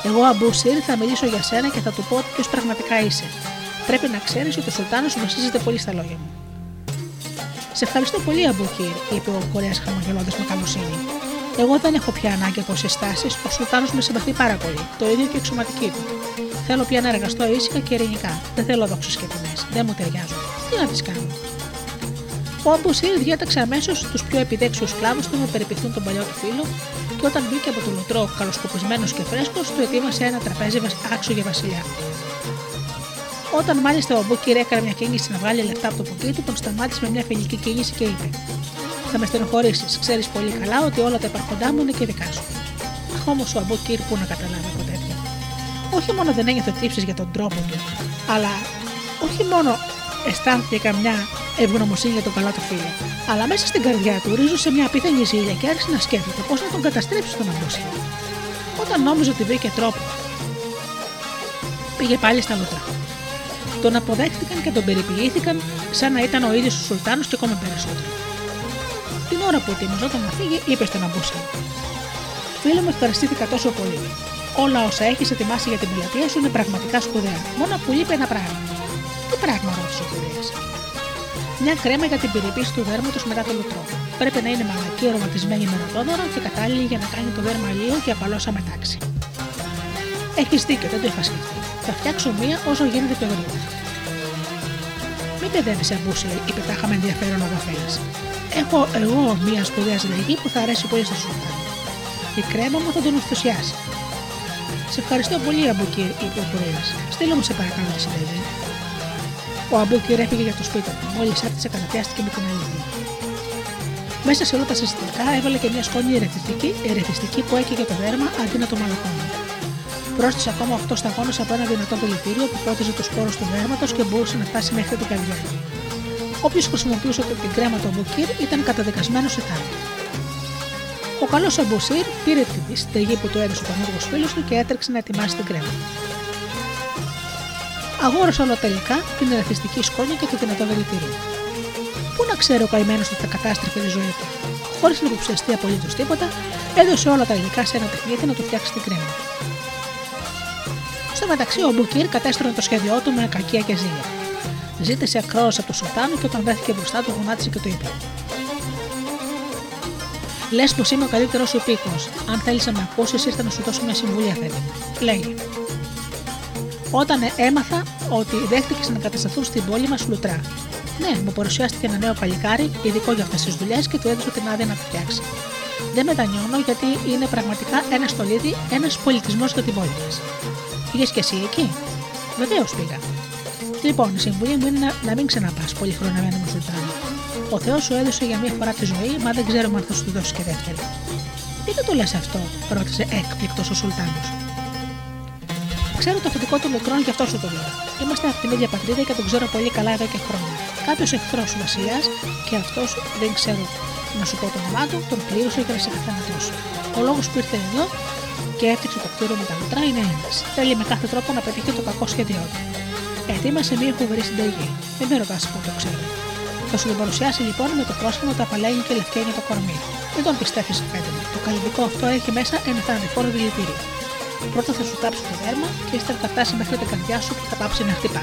Εγώ, Αμπού Σιρ, θα μιλήσω για σένα και θα του πω ποιος πραγματικά είσαι. Πρέπει να ξέρεις ότι ο Σουλτάνος βασίζεται πολύ στα λόγια μου. Σε ευχαριστώ πολύ, Αμπούκυρ, είπε ο Κορέας χαμογελώντας με καλοσύνη. Εγώ δεν έχω πια ανάγκη από συστάσεις, ο Σουλτάνος με συμπαθεί πάρα πολύ, το ίδιο και η εξωματική του. Θέλω πια να εργαστώ ήσυχα και ειρηνικά. Δεν θέλω δόξε και τιμέ. Δεν μου ταιριάζουν. Τι να τις κάνω; Ο Αμπουσίρ διέταξε αμέσως τους πιο επιδέξιους σκλάβους του να περιποιηθούν τον παλιό του φίλο και όταν μπήκε από το λουτρό καλοσκοπισμένος και φρέσκος, του ετοίμασε ένα τραπέζι άξιο για βασιλιά. Όταν μάλιστα ο Μπούκυρ έκανε μια κίνηση να βγάλει λεφτά από το ποκί του, τον σταμάτησε με μια φιλική κίνηση και είπε: Θα με στενοχωρήσεις. Ξέρεις πολύ καλά ότι όλα τα υπαρχοντά μου είναι και δικά σου. Αχ όμως ο Αμπούκυρ που να καταλάβει από τέτοια. Όχι μόνο δεν ένιωθε τύψει για τον τρόπο του, αλλά όχι μόνο αισθάνθηκε καμιά ευγνωμοσύνη για τον καλό του φίλο, αλλά μέσα στην καρδιά του ρίζωσε μια απίθανη ζήλια και άρχισε να σκέφτεται πώς να τον καταστρέψει τον Αμπούσιο. Όταν νόμιζε ότι βρήκε τρόπο, πήγε πάλι στα λουτρά. Το τον αποδέχτηκαν και τον περιποιήθηκαν σαν να ήταν ο ίδιος ο Σουλτάνος και ακόμα περισσότερο. Την ώρα που ετοιμαζόταν να φύγει, είπε στον Αμπούσα: Φίλο μου, ευχαριστήθηκα τόσο πολύ. Όλα όσα έχεις ετοιμάσει για την πελατεία σου είναι πραγματικά σπουδαία. Μόνο που λείπει ένα πράγμα. Τι πράγμα, ρώτησε ο Κουρία. Μια κρέμα για την περιποίηση του δέρματος μετά το λουτρό. Πρέπει να είναι μαλακή, αρωματισμένη με ροδόδωρο και κατάλληλη για να κάνει το δέρμα λίγο και απαλώ αμετάξει. Έχεις δίκιο, δεν το είχα σκεφτεί. Θα φτιάξω μία όσο γίνεται πιο γρήγορα. Μην παιδεύεις, Αμπούση, είπε τάχα με ενδιαφέρον ο Βαφέα. Έχω εγώ μία σπουδαία συνταγή που θα αρέσει πολύ στο Σουλτάν. Η κρέμα μου θα τον ενθουσιάσει. Σε ευχαριστώ πολύ, Αμπούκυρ, είπε ο Κουρέα. Στείλω μου σε παρακαλώ τη συνταγή. Ο Αμπούκυρ έφυγε για το σπίτι του. Μόλις άρχισε, καταπιάστηκε με την αλήθεια. Μέσα σε όλα τα συστατικά έβαλε και μια σκόνη ερεθιστική, ερεθιστική που έκαιγε το δέρμα αντί να το μαλακώνει. Πρόσθεσε ακόμα 8 σταγόνες από ένα δυνατό δηλητήριο που πότιζε του σπόρου τους δέρματο και μπορούσε να φτάσει μέχρι την καρδιά. Όποιο χρησιμοποιούσε την κρέμα του Αμπούκυρ ήταν καταδικασμένος σε θάνατο. Ο καλός Αμπουσίρ πήρε τη στεγή που του έδωσε ο πανούργος φίλος του και έτρεξε να ετοιμάσει την κρέμα. Αγόρασε όλο τελικά την ερεθιστική σκόνη και το δυνατό δηλητήριο. Πού να ξέρει ο καημένος ότι θα κατάστρεφε τη ζωή του. Χωρίς να υποψιαστεί απολύτως τίποτα, έδωσε όλα τα υλικά σε ένα παιχνίδι να του φτιάξει την κρέμα. Στο μεταξύ, ο Μπουκίρ κατέστρωνε το σχέδιό του με κακία και ζήλια. Ζήτησε ακρόω από τον Σουλτάνο και όταν βρέθηκε μπροστά του, γονάτισε και το είπε: Λες πως είμαι ο καλύτερος σου υπήκο. Αν θέλεις να με ακούσεις, ήρθε να σου δώσω μια συμβουλή, θέλει. Λέγει. Όταν έμαθα ότι δέχτηκες να κατασταθούν στην πόλη μας λουτρά. Ναι, μου παρουσιάστηκε ένα νέο παλικάρι, ειδικό για αυτές τις δουλειές και του έδωσα την άδεια να το φτιάξει. Δεν μετανιώνω γιατί είναι πραγματικά ένας στολίδι, ένας πολιτισμός για την πόλη μας. Πήγε και εσύ εκεί; Βεβαίως πήγα. Λοιπόν, η συμβουλή μου είναι να, να μην ξαναπάς πολύ χρόνο με μου Σουλτάνο. Ο Θεός σου έδωσε για μία φορά τη ζωή, μα δεν ξέρουμε αν θα σου τη δώσει και δεύτερη. Τι δεν το λες αυτό, ρώτησε έκπληκτος ο Σουλτάνος. Ξέρω το αφεντικό του μικρών και αυτό σου το λέω. Είμαστε από την ίδια πατρίδα και τον ξέρω πολύ καλά εδώ και χρόνια. Κάποιος εχθρός του βασιλιάς και αυτός δεν ξέρω να σου πω το όνομά του, τον πλήρωσε για να σε καθανατώσει. Ο λόγος που ήρθε εδώ και έφτιαξε το κτίριο με τα μητρά είναι ένας. Θέλει με κάθε τρόπο να πετύχει το κακό σχέδιό του. Ετοίμασε μια φοβερή συνταγή. Δεν με ρωτάς πού το ξέρω. Θα σου την παρουσιάσει λοιπόν με το πρόσχημα τα παλένια και λευκένια το κορμί. Δεν τον πιστεύεις, φαίνεται μου. Το καλλιτικό αυτό έχει μέσα ένα θανατηφόρο δηλητήριο. Πρώτα θα σου τάψει το δέρμα και ύστερα θα φτάσει μέχρι την καρδιά σου που θα πάψει να χτυπά.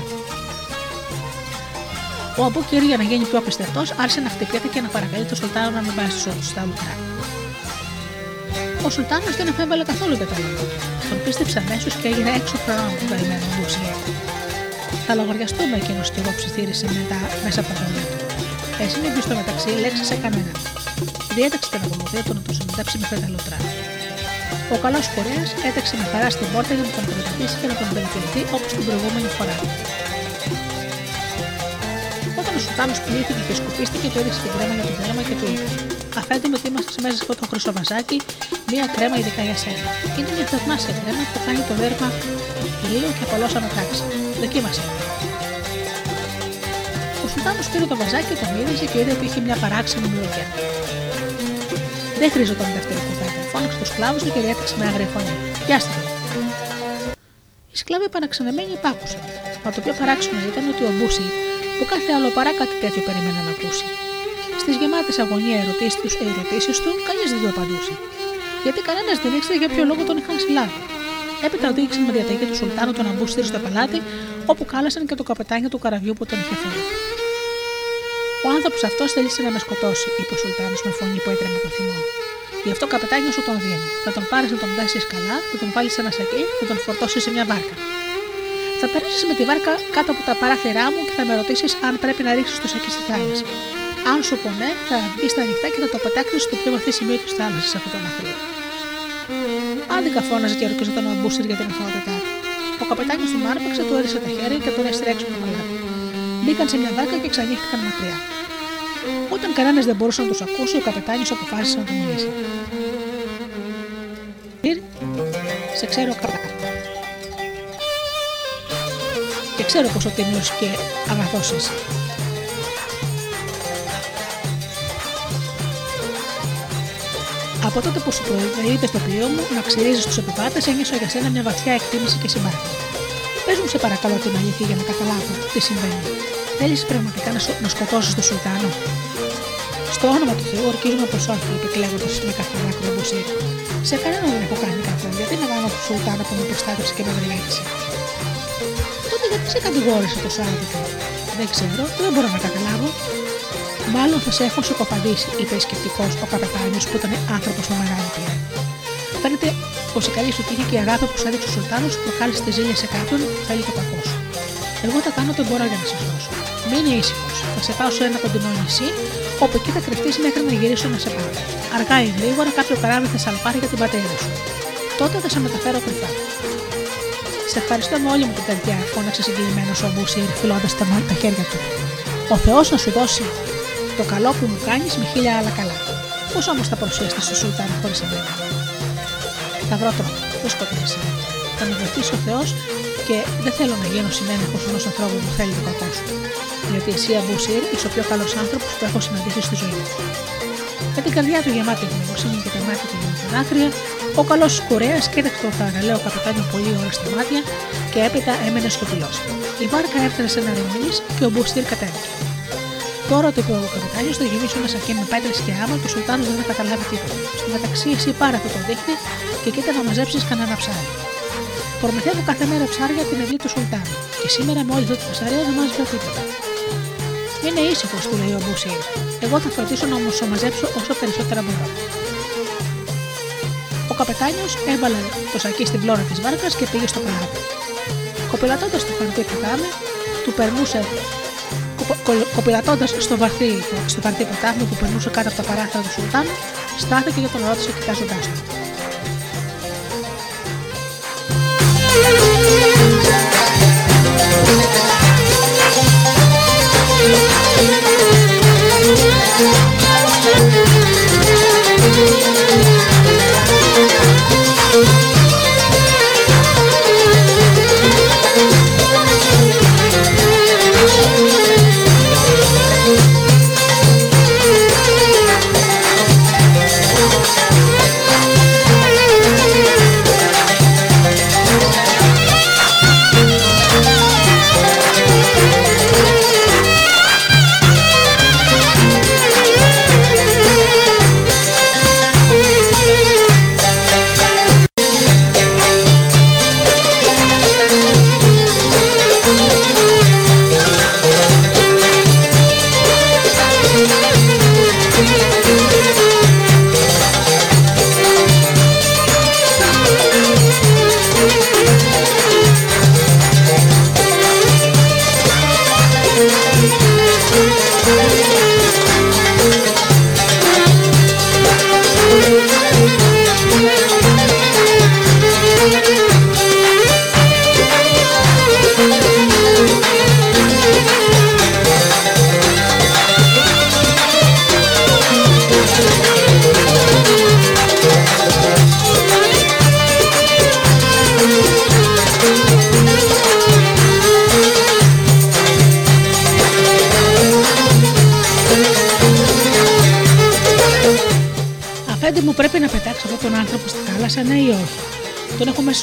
Ο Αμπούκυρ για να γίνει πιο πιστευτό άρχισε να χτυπιέται και να παρακαλεί τον Σουλτάνο να μην πάει στους όρους στα λουτρά. Ο Σουλτάνος δεν επέβαλε καθόλου για το λόγο. Τον πίστεψε αμέσως και έγινε έξω χρόνο του καημένο Μπούσια. Θα λογαριαστούμε εκείνος και εγώ ψιθύρισε μετά μέσα από το του. Εσύ μην πει στο μεταξύ λέξη σε κανέναν. Διέταξε την ακολουθία του να του συνδέψει με τα λουτρά. Ο καλός φορέας έταξε με χαρά στην πόρτα για να τον προετοιμήσει και να τον βελτιωθεί όπως την προηγούμενη φορά. Όταν ο Σουλτάνο πλήθηκε και σκουπίστηκε, του έδειξε την κρέμα για το δέρμα και του είπε: Αφέντη με ότι είμαστε μέσα σε αυτό το χρυσό βαζάκι, μία κρέμα ειδικά για σένα. Είναι μια θαυμάσια κρέμα που κάνει το δέρμα λίγο και απολώ ανατάξει. Δοκίμασε. Ο Σουλτάνος πήρε το βαζάκι, το μύριζε και είδε ότι είχε μια παράξενη μυρωδιά. Δεν χρειαζόταν δεύτερη κουβέντα. Φώναξε του σκλάβου του και διέταξε με άγρια φωνή. Πιάστε το. Οι σκλάβοι επαναξενεμένοι υπάκουσαν. Μα το πιο παράξενο ήταν ότι ο Μπούση, που κάθε άλλο παρά κάτι τέτοιο περίμενε να ακούσει. Στις γεμάτες αγωνία ερωτήσεις τους, κανείς δεν του απαντούσε. Γιατί κανένας δεν ήξερε για ποιο λόγο τον είχαν συλλάβει. Έπειτα οδήγησαν με διαταγή του Σουλτάνου τον Αμπούστηρ στο παλάτι, όπου κάλεσαν και το καπετάνιο του καραβιού που τον είχε φέρει. Ο άνθρωπος αυτός θέλησε να με σκοτώσει, είπε ο Σουλτάνος με φωνή που έτρεμε το θυμό. Γι' αυτό καπετάνιο σου τον δίνει. Θα τον πάρεις να τον δάσει καλά, θα τον βάλεις σε ένα σακί, θα τον φορτώσεις σε μια βάρκα. Θα περάσει με τη βάρκα κάτω από τα παράθυρά μου και θα με ρωτήσεις αν πρέπει να ρίξεις το σακί στη θάλασσα. Αν σου πω ναι, θα βγεις στα ανοιχτά και θα το πετάξεις στο πιο βαθύ σημείο της θάλασσας αυτό το αναθρίο. Άδικα φώναζε και ορκίζονταν ο Αμπούστερ για την αθωότητά του. Ο καπετάνιο του άρπαξε, του έρισε τα χέρια και τον έστειλε έξω από το Μπήκαν σε μια βάρκα και ξανύχτηκαν μακριά. Όταν κανένας δεν μπορούσε να τους ακούσει, ο καπετάνιος αποφάσισε να του μιλήσει. Σε ξέρω καλά. Και ξέρω πόσο τίμιος και αγαθός είσαι. Από τότε που σου προειδοποιείται στο πλοίο μου να ξυρίζεις τους επιβάτες, ένιωσα για σένα μια βαθιά εκτίμηση και συμπάθεια. Πες Πε μου, σε παρακαλώ την αλήθεια για να καταλάβω τι συμβαίνει. Θέλεις πραγματικά να, να σκοτώσεις τον Σουλτάνο; Στο όνομα του Θεού ορκίζουμε πω όχι, είπε κλαίγοντα με κάθε δάκρυο Μπουσίρ. Σε κανέναν δεν έχω κάνει κακό, γιατί να κάνω τον Σουλτάνο που με προστάτευσε και με βρελέτησε; Τότε γιατί σε κατηγόρησε το Σάββατο. Δεν ξέρω, δεν μπορώ να καταλάβω. Μάλλον θα σε έχω σοκοπαντήσει, είπε σκεπτικός ο καπετάνιος που ήταν άνθρωπος με μεγάλη πείρα. Φαίνεται πως η καλή σου τύχη και η αγάπη που σου έδειξε ο Σουλτάνος προκάλεσε τη ζήλια σε κάποιον, θέλει το κακό σου. Εγώ θα κάνω ό,τι μπορώ για να σε σώσω. Μείνε ήσυχος. Θα σε πάω σε ένα κοντινό νησί, όπου εκεί θα κρυφτείς μέχρι να γυρίσω να σε πάω. Αργά ή γρήγορα κάποιο καράβι θα σαλπάρει για την πατέρα σου. Τότε θα σε μεταφέρω κρυφά. Σε ευχαριστώ με όλη μου την καρδιά, φώναξε συγκεκριμένο ο Μπούσιρ, φυλώντας τα, τα χέρια του. Ο Θεός να σου δώσει το καλό που μου κάνεις με χίλια άλλα καλά. Πώς όμως θα παρουσιαστείς στο Σουλτάν χωρίς εμένα; Θα βρω τρόπο, δεν σκοτήσει. Θα με βοηθήσει ο Θεός και δεν θέλω να γίνω συνένεχο ενός ανθρώπου που θέλει το κακό σου. Διότι εσύ, Αμπούσιρ, είσαι ο πιο καλός άνθρωπος που έχω συναντήσει στη ζωή μου. Με την καρδιά του γεμάτη ευγνωμοσύνη και τα μάτια του γεμάτα δάκρυα, ο καλός κουρέας κοίταξε το θαραλέο καπετάνιο πολύ ώρα στα μάτια και έπειτα έμενε σκοπηλό. Η βάρκα έφτανε σε ένα ρημίλι και ο Μπουστήρ κατέβηκε. Τώρα το είπε ο καπετάνιο θα γεμίσω ένα σακί με πέτρες και άμα και ο Σουλτάνος δεν θα καταλάβει τίποτα. Στο μεταξύ, εσύ πάρα αυτό το δίχτυ και κοίτα να μαζέψεις κανένα ψάρι. Προμηθεύω κάθε μέρα ψάρια από την ευλή του Σουλτάνου και σήμερα με όλη αυτή τη ψαρία δεν μάζεψα τίποτα. Είναι ήσυχος, του λέει ο Μπούσιρ. Εγώ θα φροντίσω να όμω μαζέψω όσο περισσότερα μπορώ. Ο καπετάνιος έβαλε το σακί στην πλώρα της βάρκας και πήγε στο καράβι. Κοπηλατώντας το χαρτί ποτάμι, του περνούσε κοπηλατώντας στο βαθύ, στο βαθύ ποτάμι που περνούσε κάτω από τα παράθυρα του Σουλτάνου, στάθηκε και τον ρώτησε κοιτάζοντάς του.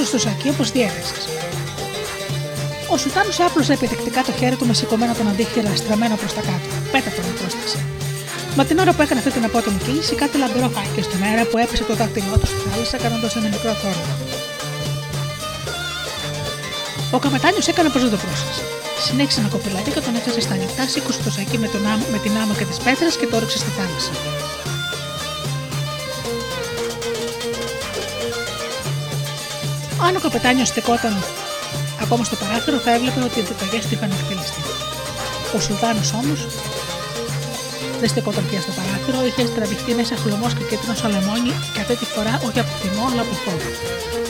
Στο σακί όπως διέταξε. Ο Σουλτάνο άπλωσε επιτεκτικά το χέρι του με σηκωμένο τον αντίχειρα στραμμένο προς τα κάτω. Πέτα τον πρόσθεσε. Μα την ώρα που έκανε αυτή την απότομη κίνηση, κάτι λαμπερό φάνηκε στον αέρα που έπεσε το δάχτυλό του στη θάλασσα, κάνοντας ένα μικρό θόρυβο. Ο καπετάνιος έκανε πω δεν το πρόσεξε. Συνέχισε να κοπηλάτει και τον έφτασε στα νυχτά, σήκωσε το σακί με, τον άμμο, με την άμμο και τις πέτρες και το όριξε στη θάλασσα. Αν ο καπετάνιο στεκόταν ακόμα στο παράθυρο, θα έβλεπε ότι οι επιταγέ του είχαν εκτελεστεί. Ο Σουλτάνος όμως δεν στεκόταν πια στο παράθυρο, είχε τραβηχτεί μέσα χλωμό και κίτρινο στο λεμόνι και αυτή τη φορά όχι από θυμό αλλά από φόβο.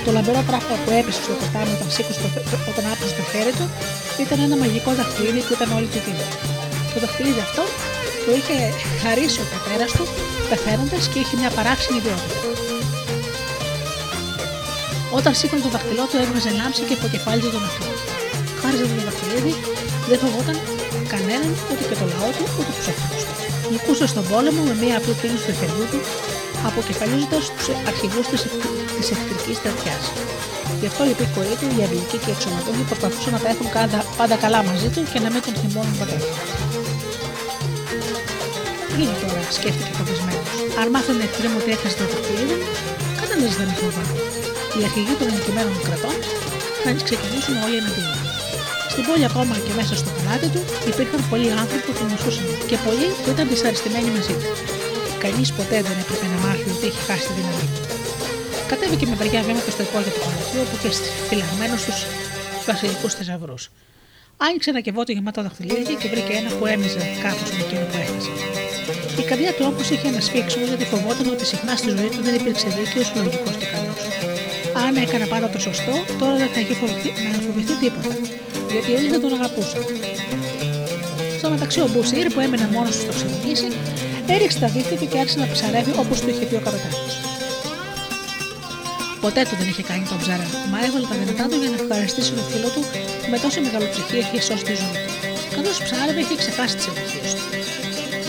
Το λαμπερό πράγμα που έπεσε στο ποτάμι όταν, σήκωσε όταν άπλωσε το χέρι του ήταν ένα μαγικό δαχτυλίδι που ήταν όλη του τίποτα. Το δαχτυλίδι αυτό το είχε χαρίσει ο πατέρας του πεθαίνοντας και είχε μια παράξενη ιδιότητα. Όταν σήκωνε το δαχτυλό του, έβγαζε λάμψη και υποκεφάλιζε τον εαυτό του. Χάριζε το δαχτυλίδι, δεν φοβόταν κανέναν, ούτε και το λαό του, ούτε τους εχθρού του. Νικούσε στον πόλεμο με μία απλή κίνηση του χεριού του, αποκεφαλίζοντας τους αρχηγούς της εχθρικής στρατιά. Γι' αυτό η πίκορη του, οι αυλικοί και οι εξωματούχοι προσπαθούσαν να τα έχουν πάντα καλά μαζί του και να μην τον θυμώνουν ποτέ. γίνει τώρα, σκέφτηκε φοβισμένος. Αν μάθουν οι εχθροί μου ότι έχασε το δαχτυλίδι, κανένας δεν με φοβάται. Οι αρχηγοί των ενοικημένων κρατών θα ξεκινήσουν όλοι εναντίον. Στην πόλη ακόμα και μέσα στο παλάτι του υπήρχαν πολλοί άνθρωποι που τον μισούσαν και πολλοί που ήταν δυσαρεστημένοι μαζί του. Κανείς ποτέ δεν έπρεπε να μάθει ότι είχε χάσει τη δύναμή του. Κατέβηκε με βαριά βήματα στο υπόγειο του παλατιού που είχε φυλαγμένο στου βασιλικούς θησαυρούς. Άνοιξε ένα κεβότο γεμάτο δαχτυλίδια και βρήκε ένα που έμειζε κάπω με εκείνο που έχασε. Η καρδιά του όμως είχε ένα σφίξιμο γιατί φοβόταν ότι συχνά στη ζωή του δεν υπήρξε δίκαιος, λογικός και καλός. Αν έκανα πάντα το σωστό, τώρα δεν θα είχε φοβηθεί, να φοβηθεί τίποτα, γιατί όλοι θα τον αγαπούσαν. Στο μεταξύ, ο Μπουσίρ που έμενε μόνος του στο ξενοδοχείο, έριξε τα δίχτυα του και άρχισε να ψαρεύει όπως του είχε πει ο καπετάνιος. Ποτέ του δεν είχε κάνει τον ψαρά, μα έβαλε τα δυνατά του για να ευχαριστήσει τον φίλο του που με τόσο μεγάλο ψυχή είχε σώσει τη ζωή του. Καθώς ψάρευε, είχε ξεχάσει τις επιτυχίε του.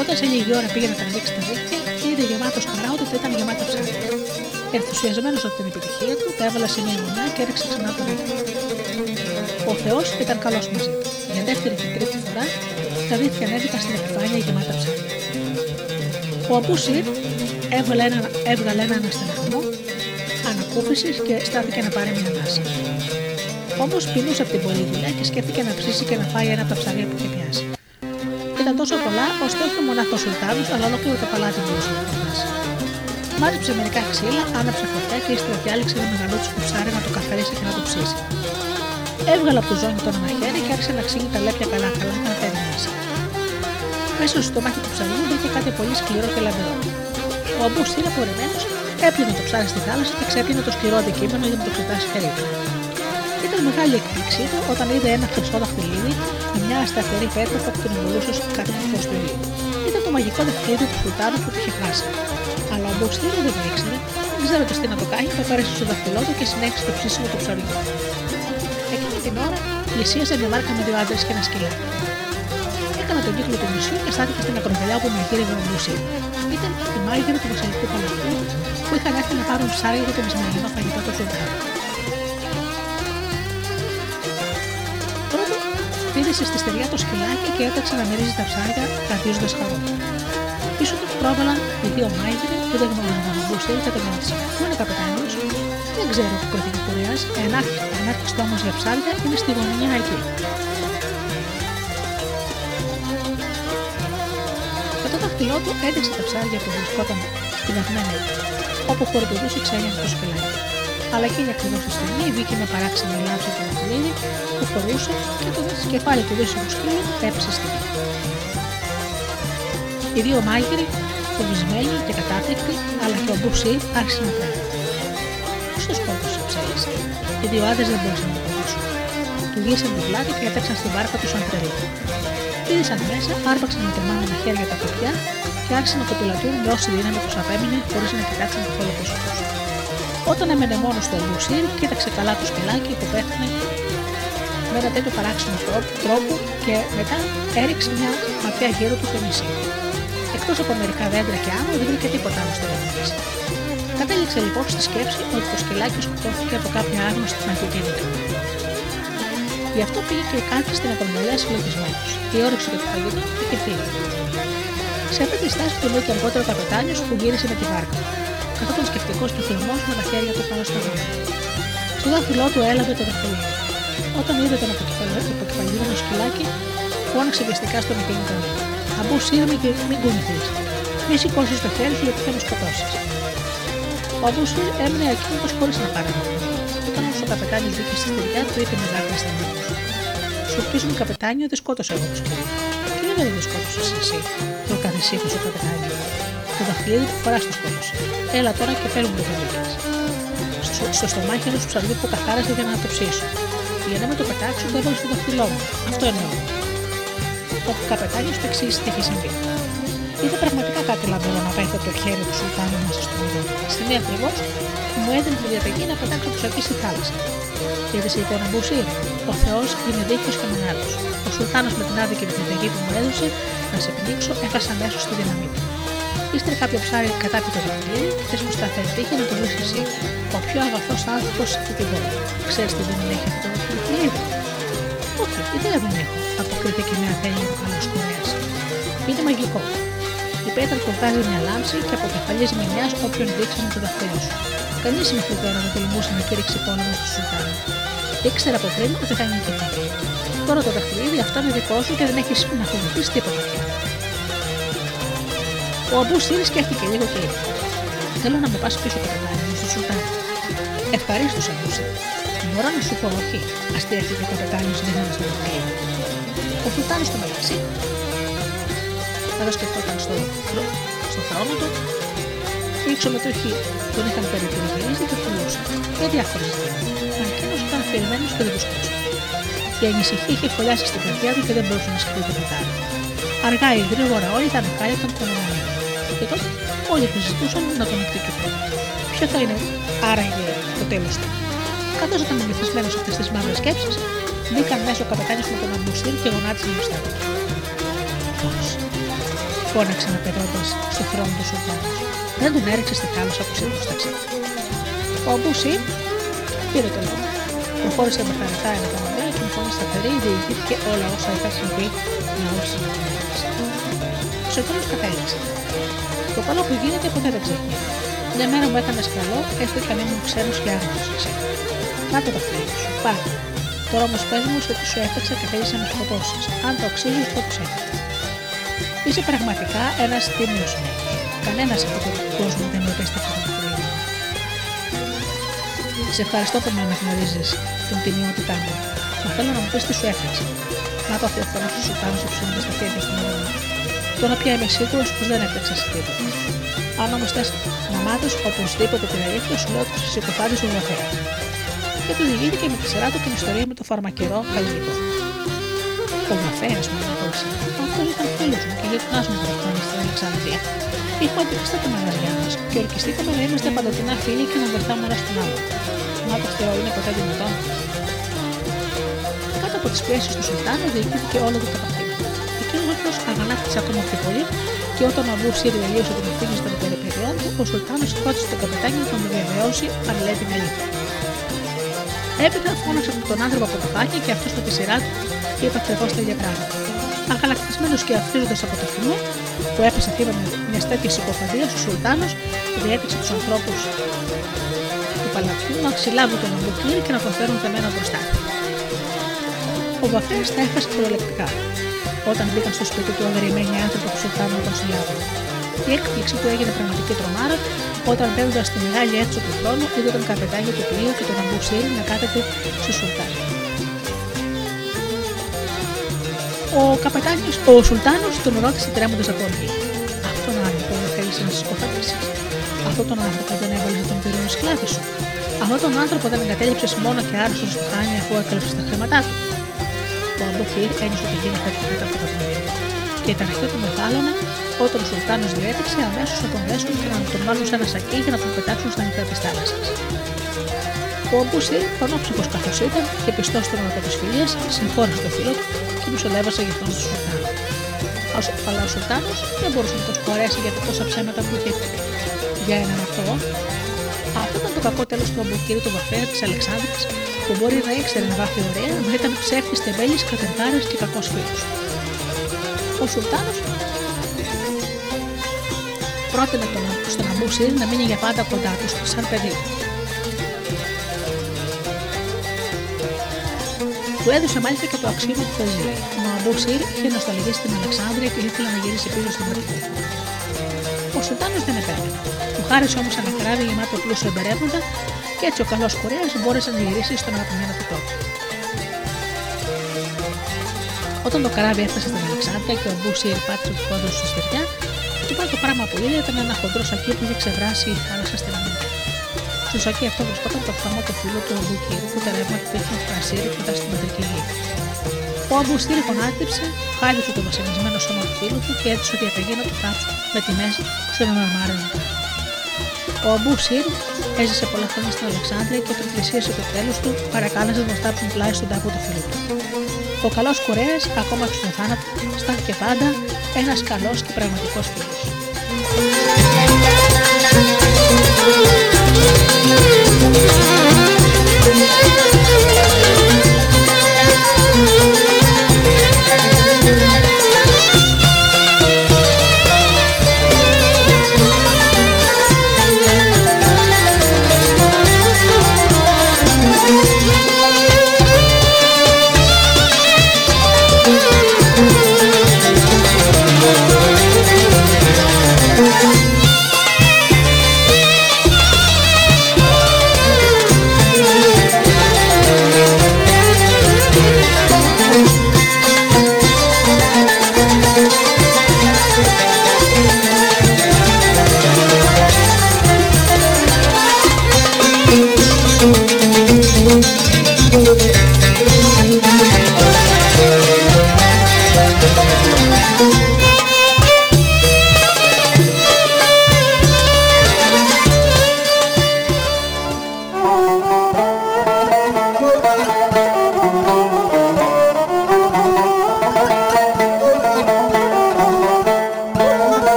Όταν σε λίγη ώρα πήγε να τραβήξει τα δίχτυα, είδε γεμάτο χαρά ότι θα ήταν γεμάτα ψάρια. Ενθουσιασμένος από την επιτυχία του, τα έβαλε σε μια γωνιά και έριξε ξανά το δίχτυ. Ο Θεός ήταν καλός μαζί του. Για δεύτερη και τρίτη φορά, τα δίχτυα ανέβηκαν στην επιφάνεια γεμάτα ψάρια. Ο Αμπούσιρ έβγαλε ένα, έβγαλε ένα αναστεναγμό ανακούφισης και στάθηκε να πάρει μια ανάσα. Όμω πεινούσε από την πολλή δουλειά και σκέφτηκε να ψήσει και να φάει ένα από τα ψάρια που είχε πιάσει. Ήταν τόσο πολλά, ώστε όχι μονάχα ο Σουλτάνο, αλλά ολόκληρο το παλάτι μπορούσε να το φτάσει. Μάζεψε μερικά ξύλα, άναψε φωτιά και ύστερα διάλεξε ένα μεγαλούτσικο ψάρι να το καθαρίσει και να το ψήσει. Έβγαλε από το ζώνη τον μαχαίρι και άρχισε να ξύλει τα λέπια καλά-καλά και να φέρει μέσα. Μέσα στο στομάχι του ψαριού βρήκε κάτι πολύ σκληρό και λαμπερό. Ο αμπούς είναι απορριμμένο, έπλυνε το ψάρι στη θάλασσα και ξέπλυνε το σκληρό αντικείμενο για να το εξετάσει καλύτερα. Ήταν μεγάλη εκπληξή του όταν είδε ένα χρυσό δαχτυλίδι με μια σταθερή πέτρα που την εννοούσε κατά το φω του ήλιου. Ήταν το μαγικό δαχτυλίδι του Σουλτάνου που του είχε χάσει. Αλλά ο Μποστήρι δεν το ήξερε, δεν ξέρω τι να το κάνει, το πέρασε στο δαχτυλό του και συνέχισε το ψήσιμο του ψαριού. Εκείνη την ώρα πλησίασε μια μάρκα με δύο άντρες και ένα σκυλάκι. Έκανα τον κύκλο του νησιού και στάθηκε στην ακροβελιά που μαγείρευε ο Μπουσί. Ήταν η μάγειρα του βασιλικού παλαιού που είχαν έρθει να πάρουν ψάρια για το μεσημερινό φαγητό του Σουλτάνου. πήδησε στη στεριά το σκυλάκι και έταξε να μυρίζει τα ψάρια, κρατίζοντας χαρό. Πίσω του πρόβαλαν οι δύο μάγειρες που δεν γνώριζαν τον Μπουσί και τον ρώτησαν. Πού είναι ο καπετάνιο, δεν ξέρω που κρατεί ο κουρέα, ενάρχιστο όμω για ψάρια είναι στη γωνιά εκεί. Με το δάχτυλό του έδειξε τα ψάρια που βρισκόταν στην αγμένη όπου χορηγούσε ξένια στο σκυλάκι αλλά εκείνη ακριβώς τη στιγμή βγήκε με παράξενη λάμψη το δαχτυλίδι που φορούσε και το κεφάλι του δύσσιου σκύλου έπεσε στη γη. Οι δύο μάγειροι, φοβισμένοι και κατάπληκτοι, αλλά και ο Μπουσί άρχισαν να τρέχουν. Πώς το σκότωσε, ψέλισε. Οι δύο άντρε δεν μπορούσαν να το κρατήσουν. Του γύρισαν την πλάτη και έτρεξαν στην βάρκα του σαν τρελοί. Πήδησαν μέσα, άρπαξαν με τεμάνα τα χέρια τα κουπιά και άρχισαν να κοπηλατούν με όση δύναμη του απέμεινε χωρίς να κοιτάξουν καθόλου πίσω του. Όταν έμενε μόνος στο Μπουσίρ, κοίταξε καλά το σκελάκι που πέθανε με ένα τέτοιο παράξενο τρόπο και μετά έριξε μια ματιά γύρω του στο νησί. Εκτός από μερικά δέντρα και άμμο, δεν βρήκε τίποτα άλλο στο δέντρο Κατέληξε λοιπόν στη σκέψη ότι το σκελάκι σκοτώθηκε από κάποια άγνωστη μαγική Γι' αυτό πήγε και κάτι στην ακρομελιά συλλογισμένος. Διόρυξε το φαγητό και είχε φύγει. Σε αυτή τη στάση του και αργότερο καπετάνιος που γύρισε με τη βάρκα καθόταν σκεφτικό και θερμός με τα χέρια του πάνω στα γόνια. Στο δάχτυλό του έλαβε το δαχτυλίδι. Όταν είδε τον αποκεφαλισμένο σκυλάκι, φώναξε βιαστικά στον εκείνο τον Αμπού σύρμη και μην κουνηθείς. Μη σηκώσεις το χέρι σου γιατί θα με σκοτώσεις. Ο Αμπού έμεινε ακίνητος χωρίς να πάρει Όταν όμω ο καπετάνιος βγήκε στη στεριά του, είπε με δάκρυα στα μάτια. Σου χτίζουν καπετάνιο, δεν σκότωσε εγώ το σκύλο. Και βέβαια δεν σκότωσες εσύ, το καθησύχο ο καπετάνιο το δαχτυλίδι που φοράς στο σκότωσε. Έλα τώρα και παίρνουν το παιδί Στο, στο στομάχι ενός ψαριού που καθάρισε για να το ψήσω. Για να με το πετάξω, το έβαλε στο δαχτυλό μου. Αυτό εννοώ. Ο καπετάνιο του εξής τι έχει συμβεί. Είδε πραγματικά κάτι λαμπερό να πέφτει από το χέρι του Σουλτάνου μέσα στο νερό. Στη μία ακριβώς μου έδινε τη διαταγή να πετάξω του εκεί στη θάλασσα. Είδες λοιπόν να μπουσίρ. Ο Θεός είναι δίκαιος και μονάδος. Ο Σουλτάνος με την άδικη διαταγή που μου έδωσε να σε πνίξω έχασε αμέσως τη δύναμή του. Ύστερα κάποιο ψάρι κατάπιε το δαχτυλίδι και που σταθερή τύχη να το βρεις εσύ. Ο πιο αγαθός άνθρωπος σε αυτή την πόλη. Ξέρεις τι δεν έχει αυτό το δαχτυλίδι. Όχι, ιδέα δεν έχω, αποκρίθηκε με αθέλη ο καλό κουρέα. Είναι μαγικό. Η πέτρα του βγάζει μια λάμψη και αποκεφαλίζει με μια όποιον δείξει με το δαχτυλί σου. Κανείς μέχρι τώρα δεν τολμούσε να κήρυξει πόλεμο στο Σουλτάνο. Ήξερα από πριν ότι θα είναι νικηθεί. Τώρα το δαχτυλίδι αυτό είναι δικό σου και δεν έχεις να φοβηθείς τίποτα πια. Ο Αμπού Σύρι σκέφτηκε λίγο και είπε: Θέλω να με πας πίσω καπετάνι μου στο Σουλτάνο. Ευχαρίστως, Αμπού Μπορώ να σου πω όχι, αστείαχτηκε ο καπετάνιο δίνοντα το δαχτυλίδι. Ο Σουλτάνο στο μεταξύ εδώ σκεφτόταν στο, στο χρόνο του και οι εξωμετοχοί τον είχαν περιτριγυρίσει και πουλούσαν για διάφορες ζητήματα. Μα εκείνος ήταν αφηρημένος και δεν του Η ανησυχία είχε φωλιάσει στην καρδιά του και δεν μπορούσε να σκεφτεί τίποτα άλλο. Αργά ή γρήγορα όλοι ήταν εκάλυπταν τον Ρωμανό. Και τότε όλοι ζητούσαν να τον εκδικηθούν. Ποιο θα είναι άραγε το τέλος του. Καθώς ήταν μεθυσμένο αυτές τις μαύρες σκέψεις, μπήκαν μέσα ο καπετάνιο με τον Αμπουστήρ και γονάτισαν μπροστά του. Φώναξε αναπερώντα στο χρόνο του Σουλτάνο. Δεν τον έριξε στη θάλασσα που σύμπροσταξε. Ο Αμπούσι πήρε το λόγο. Προχώρησε με χαρακτά ένα καμπανέλα και με φωνή σταθερή διηγήθηκε όλα όσα είχα συμβεί να όσει να τον έριξε. Ο Σουλτάνο κατέληξε. Το καλό που γίνεται ποτέ δεν ξεχνιέται. Μια μέρα μου έκανε καλό, έστω και αν ήμουν ξένος και άγνωστο εσύ. Να το δαχτυλίδι σου, πάρε. Τώρα όμως πες μου ότι σου έφταξα και θέλεις να με σκοτώσει. Αν το αξίζεις, το ξέρει. Είσαι πραγματικά ένας τίμιος νέο. Κανένας από τον κόσμο δεν με επέστρεψε το φίλο Σε ευχαριστώ που με αναγνωρίζεις την τιμιότητά μου. Μα θέλω να μου πεις τι σου έφτιαξε. Να το αφιερωθώ σου σου κάνω σου στα χέρια στον ουρανό. Τώρα πια είμαι σίγουρο πω δεν έπαιξε σε τίποτα. Αν όμως θες να μάθεις οπωσδήποτε την αλήθεια, σου λέω ότι σε συκοφάδει ο Λαφέρα. Και του διηγήθηκε με τη σειρά του την ιστορία με το φαρμακερό καλλιτικό. Ο Μαφέα μου ρωτούσε. Αυτό ήταν φίλος μου και γειτονά μου τον χρόνο στην Αλεξανδρία. Είχαμε αντικριστά τα μαγαζιά μας και ορκιστήκαμε να είμαστε παντοτινά φίλοι και να βοηθάμε ένα στον άλλο. Μα το Θεό είναι ποτέ δυνατόν. Κάτω από τις πιέσεις του Σουλτάνου διοικήθηκε όλο το τα παθήματα. Εκείνο όμω αγανάκτησε ακόμα πιο πολύ και όταν ο Αμπούς Σύρι τελείωσε την ευθύνη των περιπεριών του, ο Σουλτάνος ρώτησε τον καπετάνιο να τον διαβεβαιώσει αν λέει την αλήθεια. Έπειτα φώναξε τον άνθρωπο από το χάκι και αυτό με τη σειρά του και είπε ακριβώς τα ίδια πράγματα. Αγαλακτισμένο και αφρίζοντα από το θυμό που έπεσε θύμα μια τέτοια συκοφαντία, ο Σουλτάνος διέταξε τους ανθρώπους του παλατιού να ξυλάβουν τον Αμπουκύρι και να τον φέρουν θεμένα μπροστά. Ο Βαφέα τα έχασε προληπτικά όταν μπήκαν στο σπίτι του αγριεμένοι άνθρωποι του Σουλτάνου να τον συλλάβουν. Η έκπληξη του έγινε πραγματική τρομάρα όταν μπαίνοντας στη μεγάλη αίθουσα του χρόνου είδε τον καπετάνιο του πλοίου και τον Αμπουσίρι να κάθεται στο Σουλτάνο. Ο καπετάνιος, ο Σουλτάνος τον ρώτησε τρέμοντας από οργή. Αυτόν τον άνθρωπο δεν θέλεις να σκοτώσεις. Αυτόν τον άνθρωπο δεν έβαλες να τον πήρουν σκλάβης σου. Αυτόν τον άνθρωπο δεν εγκατέλειψες μόνο και άρρωστο στο χάνι αφού έκλεψες τα χρήματά του. Ο Αμπουφίρ ένιωσε ότι γίνεται κάτι από το πνεύμα. Και τα αρχαία του μεγάλωνε όταν ο Σουλτάνο διέταξε αμέσως να τον δέσουν και να τον βάλουν σε ένα σακί για να τον πετάξουν στα νυχτά της θάλασσας. Ο Αμπουσίρ, πανόψυχο καθώς ήταν και πιστός στον όνομα της φιλίας, συγχώρησε το φίλο του και μισολέβασε για αυτόν τον Σουλτάνο. Αλλά ο Σουλτάνος δεν μπορούσε να το σχολιάσει για τα τόσα ψέματα που είχε πει. Για έναν αυτό, αυτό ήταν το κακό τέλος του Αμπουκύρου του Βαφέα της Αλεξάνδρειας που μπορεί να ήξερε να βάφει ωραία, αλλά ήταν ψεύτης, τεμπέλης, κατεργάρε και κακός φίλος. Ο Σουλτάνος πρότεινε τον, στον Αμπούσιρ να μείνει για πάντα κοντά τους, σαν παιδί. Του έδωσε μάλιστα και το αξίωμα του Πεζή. Ο Αμπούσιρ είχε νοσταλγήσει στην Αλεξάνδρεια και ήθελε να γυρίσει πίσω στην Πατρική. Ο Σουλτάνος δεν επέμενε. Του χάρισε όμως ένα καράβι γεμάτο πλούσιο εμπερεύοντα και έτσι ο καλός Κορέας μπόρεσε να γυρίσει στον αγαπημένο του τόπο. Όταν το καράβι έφτασε στην Αλεξάνδρεια και ο Μπούσιρ πάτησε τους πόντους στη στεριά, το πρώτο πράγμα που είδε ήταν ένα χοντρό σακί που είχε ξεβράσει η θάλασσα στην αμύνα. Στο σακί αυτό βρισκόταν το χαμό του φίλου του Αμπουκύρου που τα ρεύματα του είχαν φρασίρει κοντά στην μετρική γη. Ο Αμπουστήρι γονάτιψε, χάλισε το βασανισμένο σώμα του φίλου του και έδωσε διαταγή να του κάψουν με τη μέση σε έναν αρμάριο Ο Αμπού Σιρ έζησε πολλά χρόνια στην Αλεξάνδρεια και όταν πλησίασε το τέλος του, παρακάλεσε να τον στάψουν πλάι στον τάφο του φίλου του. Ο καλός Κορέα, ακόμα και στον θάνατο, στάθηκε πάντα ένας καλός και πραγματικός φίλος. Ιστορία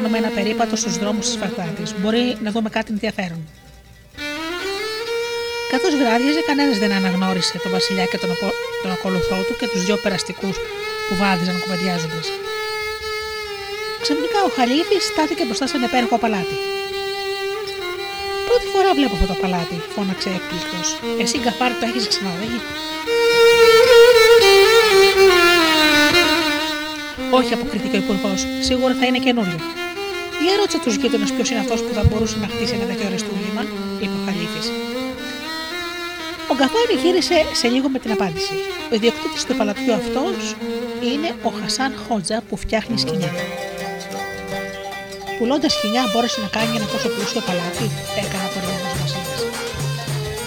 κάνουμε ένα περίπατο στους δρόμους της Φαρτάτη. Μπορεί να δούμε κάτι ενδιαφέρον. Καθώς βράδιαζε, κανένας δεν αναγνώρισε τον Βασιλιά και τον, τον ακολουθό του και τους δυο περαστικούς που βάδιζαν κουβεντιάζοντας. Ξαφνικά ο Χαλίφη στάθηκε μπροστά σε ένα υπέροχο παλάτι. Πρώτη φορά βλέπω αυτό το παλάτι, φώναξε έκπληκτος. Εσύ γκαφάρ το έχεις ξαναδεί; Όχι, αποκρίθηκε ο υπουργός. Σίγουρα θα είναι καινούριο. Για ρώτησε του γείτονε ποιος είναι αυτός που θα μπορούσε να χτίσει ένα τέτοιο αριστούργημα, είπε ο Χαλίφης. Ο Γκαφάρη γύρισε σε λίγο με την απάντηση. Ο ιδιοκτήτης του παλατιού αυτός είναι ο Χασάν Χότζα που φτιάχνει σκηνιά. Πουλώντας σκηνιά μπόρεσε να κάνει ένα τόσο πλούσιο παλάτι, έκανε απορριμένο Βασίλη.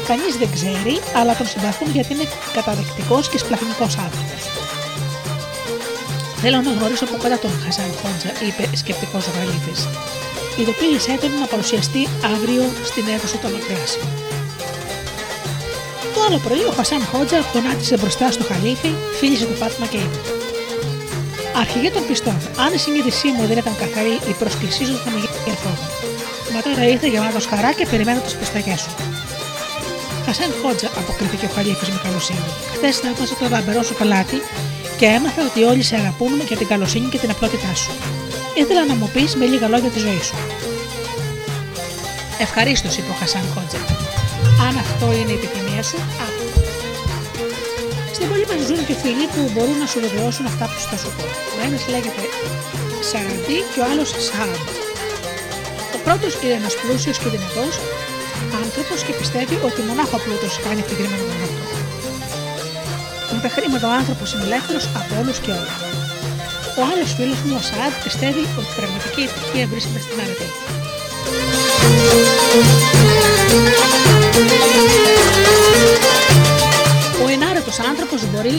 Κανείς δεν ξέρει, αλλά τον συμπαθούν γιατί είναι καταδεκτικός και σπλαχνικός άνθρωπος. Θέλω να γνωρίσω από κοντά τον Χασάν Χόντζα, είπε σκεπτικός ο Γαλίτη. Ειδοποίησέ τον να παρουσιαστεί αύριο στην αίθουσα των εκδράσεων. Το άλλο πρωί ο Χασάν Χόντζα γονάτισε μπροστά στο χαλίφι, φίλησε το πάτημα και είπε: Αρχηγέ των πιστών, αν η συνείδησή μου δεν ήταν καθαρή, η πρόσκλησή σου θα με γίνει φόβο. Μα τώρα ήρθε γεμάτος χαρά και περιμένω τις προσταγές σου. Χασάν Χόντζα, αποκρίθηκε ο Χαλίφης με καλοσύνη. Χθες θαύμασα το λαμπερό σου παλάτι και έμαθα ότι όλοι σε αγαπούν για την καλοσύνη και την απλότητά σου. Ήθελα να μου πεις με λίγα λόγια τη ζωή σου. Ευχαρίστως, είπε ο Χασάν Χότζα. Αν αυτό είναι η επιθυμία σου, άκου. Στην πόλη μας ζουν και φίλοι που μπορούν να σου βεβαιώσουν αυτά που θα σου πω. Ο ένας λέγεται Σαραντί και ο άλλος Σαάντ. Ο πρώτος είναι ένας πλούσιος και δυνατός άνθρωπος και πιστεύει ότι μονάχο πλούτος κάνει συγκεκριμένο τον με τα χρήματα ο άνθρωπος είναι ελεύθερος από όλους και όλα. Ο άλλος φίλος μου, ο Σαάντ, πιστεύει ότι η πραγματική ευτυχία βρίσκεται στην αρετή. Ο ενάρετος άνθρωπος μπορεί,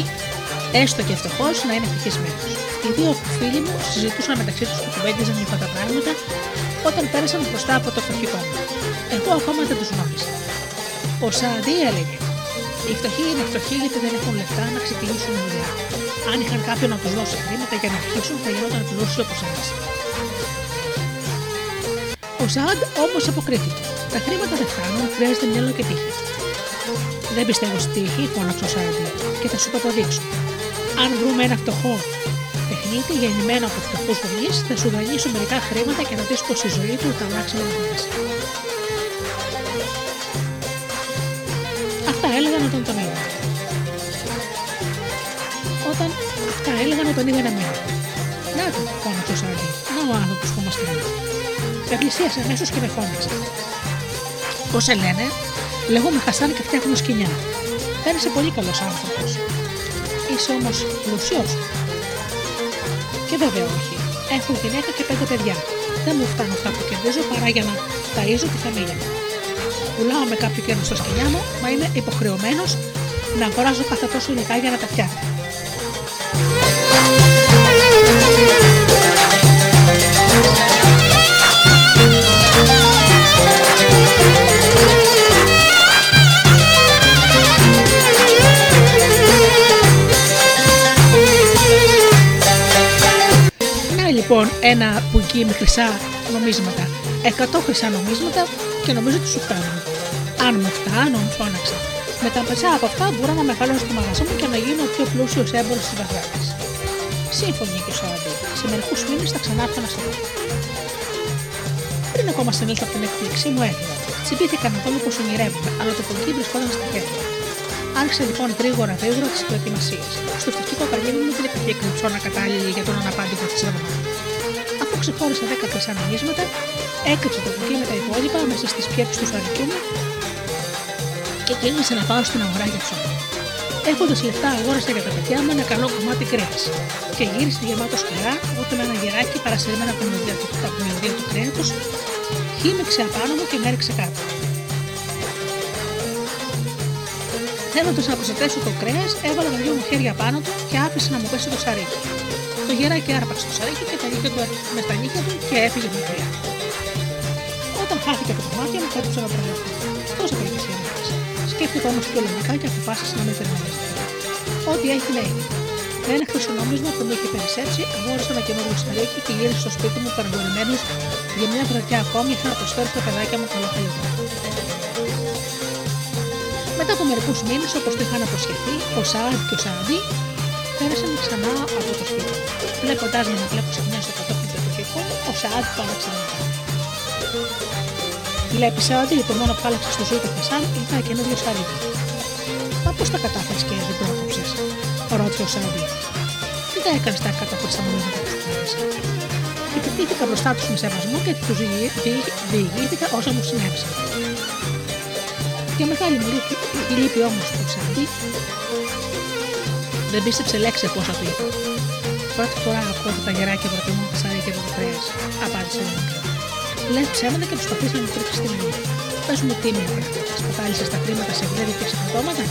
έστω και φτωχό, να είναι ευτυχισμένος. Οι δύο φίλοι μου συζητούσαν μεταξύ τους και κουβέντιζαν για αυτά τα πράγματα όταν πέρασαν μπροστά από το φτωχικό μου. Εγώ ακόμα δεν τους γνώρισα. Ο Σαντί έλεγε: οι φτωχοί είναι φτωχοί γιατί δεν έχουν λεφτά να ξεκινήσουν δουλειά. Αν είχαν κάποιον να τους δώσει χρήματα για να αρχίσουν, θα γινόταν πλούσιοι όπως ένα. Ο Ζαντ όμως αποκρίθηκε. Τα χρήματα δεν φτάνουν, χρειάζεται μυαλό και τύχη. Δεν πιστεύω στη τύχη, φώναξε ο Ζαντ, και θα σου το αποδείξω. Αν βρούμε ένα φτωχό παιχνίδι γεννημένο από φτωχούς γονείς, θα σου δανείσω μερικά χρήματα και θα δει πω η ζωή του θα αλλάξει με Αυτά έλεγαν όταν τον είδαν. Όταν αυτά έλεγαν όταν είδαν εμένα. Να το, φώναξε ο Σάρντι. Να ο άνθρωπος που μας κάνει. Επλησίασε αμέσω και με φώναξε. Πώς σε λένε, λέγομαι Χασάν και φτιάχνω σκηνιά. Δεν είσαι πολύ καλός άνθρωπος. Είσαι όμως πλουσιό. Και βέβαια όχι. Έχω γυναίκα και πέντε παιδιά. Δεν μου φτάνουν αυτά που κερδίζω παρά για να ταΐζω τη φαμίλια μου πουλάω με κάποιο καιρό στα σκυλιά μου, μα είμαι υποχρεωμένος να αγοράζω κάθε τόσο υλικά για να τα φτιάχνω. Να λοιπόν ένα πουγγί με χρυσά νομίσματα, 100 χρυσά νομίσματα και νομίζω ότι σου φτάνουν. Αν μου φτάνουν, φώναξα. Με τα πεσά από αυτά μπορώ να μεγαλώσω το μαγαζί μου και να γίνω ο πιο πλούσιος έμπορος της Βαγδάτη. Σύμφωνοι και ο Σαραντή. Σε μερικούς μήνες θα ξανάρθω να σε δω. Πριν ακόμα συνέλθω από την εκπλήξή μου, έφυγα. Τσιμπήθηκα να δω μήπω ονειρεύομαι, αλλά το πολύ βρισκόταν στα χέρια. Άρχισα λοιπόν γρήγορα γρήγορα τι προετοιμασίε. Στο φτωχικό καρδί μου δεν υπήρχε κρυψώνα κατάλληλη για τον αναπάντητο της Αφού ξεχώρισα 10 χρυσά νομίσματα, έκρυψα το κουκί με τα υπόλοιπα μέσα στις πιέτε του φαρικού μου και κίνησα να πάω στην αγορά για ψώνι. Έχοντας λεφτά, αγόρασα για τα παιδιά μου ένα καλό κομμάτι κρέας και γύρισε γεμάτο σκληρά όταν ένα γεράκι παρασυρμένο από την οδεία του κρέατος χύμηξε απάνω μου και με έριξε κάτω. Θέλοντας να προστατεύσω το κρέας, έβαλα τα δυο μου χέρια πάνω του και άφησε να μου πέσει το σαρίκι. Το γεράκι άρπαξε το σαρίκι και τα νύχια του με τα νύχια του και έφυγε μακριά. Όταν χάθηκε από τα μάτια μου, κάτωψα να προλάβω. Τόσο καλή Σκέφτηκα όμως πιο λογικά και αποφάσισα να μην περιμένω. Ό,τι έγινε έγινε. Με ένα χρυσονόμισμα που μου είχε περισσέψει, αγόρασα ένα καινούριο σταρίκι και γύρισα στο σπίτι μου παραγωγημένος για μια βραδιά ακόμη είχα να προσφέρω στα παιδάκια μου καλό φαγητό. Μετά από μερικούς μήνες, όπως το είχαν αποσχεθεί, ο Σαάντ και ο Σααντί πέρασαν ξανά από το σπίτι. Βλέποντάς με να βλέπω σε μια στο κατόπιν του τοπικού, ο Σαάντ το άλλαξε Βλέπεις Σαάντι, το μόνο που άλλαξε στο ζωή του Χασάν ήταν ένα καινούριο σταρίκι. Μα πώς τα κατάφερες και δεν πρόκοψες, ρώτησε ο Σαάντι. Τι τα έκανες τα κατάφερε στα μονίμια που Επιτύχηκα μπροστά τους με σεβασμό και τους διηγήθηκα όσα μου συνέβησαν. Για μεγάλη μου λύπη όμως του Σαάντι δεν πίστεψε λέξη από όσα του είπα. Πρώτη φορά ακούω ότι τα γεράκια προτιμούν τα σάρια και το κρέας, απάντησε ο μικρό. Λε ψέματα και προσπαθεί να μου τρίξει την αλήθεια. Πε μου τι είναι σπατάλησε τα χρήματα σε βλέμμα και ξεχατώματα.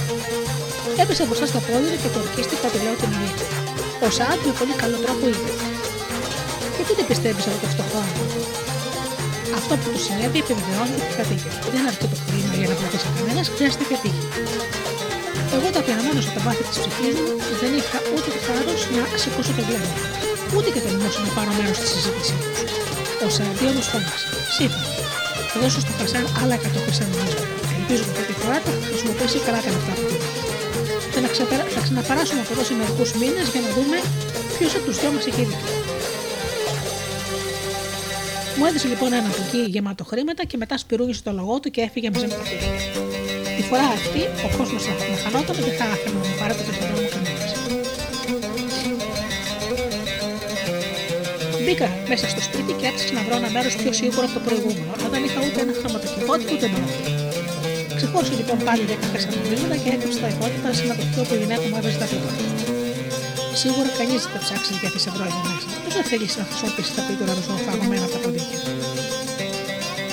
Έπεσε μπροστά στα πόδια και το ορκίστηκα ότι λέω την αλήθεια. Ο Σαάντ με πολύ καλό τρόπο είπε. Γιατί δεν πιστεύεις αυτό το φτωχό άνθρωπο. Αυτό που του συνέβη επιβεβαιώνει ότι θα τύχει. Δεν αρκεί το χρήμα για να βοηθήσει κανένας, χρειάζεται και τύχη. Εγώ ταπεινωμένο στο βάθη της ψυχής μου δεν είχα ούτε το θάρρος να σηκώσω το βλέμμα, ούτε και τολμούσα να πάρω μέρος στη συζήτησή τους. Ο Σαραντί όμω φώναξε. Σύμφωνα. Θα δώσω στο Χασάν άλλα 100 χρυσανομίσματα. Ελπίζω ότι αυτή τη φορά θα χρησιμοποιήσει καλά τα λεφτά που Θα, ξεπερα... θα ξαναπαράσουμε από εδώ σε μερικούς μήνες για να δούμε ποιος από τους δυο μας έχει δίκιο. Μου έδωσε λοιπόν ένα μπουκί γεμάτο χρήματα και μετά σπηρούγησε το λογό του και έφυγε μαζί με το φίλο. Τη φορά αυτή ο κόσμος θα χανόταν και θα άφηνε να μου πάρει το Μπήκα μέσα στο σπίτι και έψαξα να βρω ένα μέρος πιο σίγουρο από το προηγούμενο, όταν είχα ούτε ένα χρωματοκιβώτη ούτε μονόφιλο. Ξεχώρισε λοιπόν πάλι 10 χασανομίσματα και έκοψε τα υπόλοιπα σε ένα δοχείο που η γυναίκα μου έβαζε τα πίτρα. Σίγουρα κανείς δεν θα ψάξει για θησαυρό εδώ μέσα. Πώ δεν θέλει να χρησιμοποιήσει τα πίτρα του φαγωμένα από τα ποντίκια.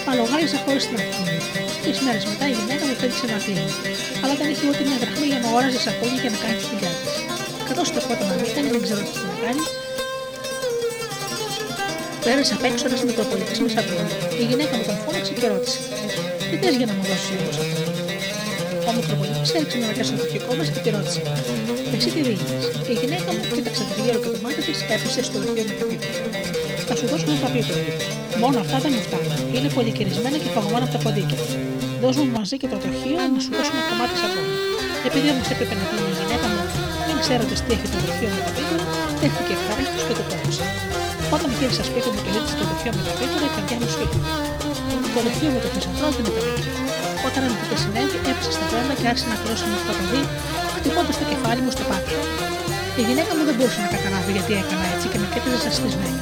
Παλογάρισα χωρίς την αρχή. Τρεις μέρες μετά η γυναίκα μου θέλησε να φύγει, αλλά δεν είχε ούτε μια δραχμή για να αγοράζει σακούλια και να κάνει τη δουλειά της. Καθώς το φώτα να μην δεν ξέρω τι να κάνει, πέρασε απ' έξω ένας Μητροπολίτη με σακούλια. Η γυναίκα μου τον φώναξε και ρώτησε: Τι θες για να μου δώσεις λίγο σακούλια. Ο Μητροπολίτη έριξε μια ματιά στο αρχικό μα και τη ρώτησε: Εσύ τι δίνει. Η γυναίκα μου κοίταξε το γύρο και το μάτι της έπεσε στο δοχείο με το Θα σου δώσω ένα καπίτρο. Μόνο αυτά δεν μου φτάνουν. Είναι πολύ κυρισμένα και φαγωμένα από τα ποντίκια. Δώσ' μου μαζί και το τροχείο να σου δώσω ένα κομμάτι σακούλι. Επειδή όμως έπρεπε να πει η γυναίκα μου, δεν ξέροντας τι έχει το τροχείο με τα πίτρα, δέχτηκε ευχαρίστω και το πέρασε. Όταν γύρισα σπίτι μου και ζήτησε το τροχείο με τα πίτρα, η καρδιά μου σφίγγει. Το τροχείο με το χρυσαφρό δεν ήταν εκεί. Όταν ένα τι συνέβη, έπεσε στα γόντα και άρχισε να κρώσει με το παιδί, χτυπώντας το κεφάλι μου στο πάτο. Η γυναίκα μου δεν μπορούσε να καταλάβει γιατί έκανα έτσι και με κοίταζε ζαστισμένη.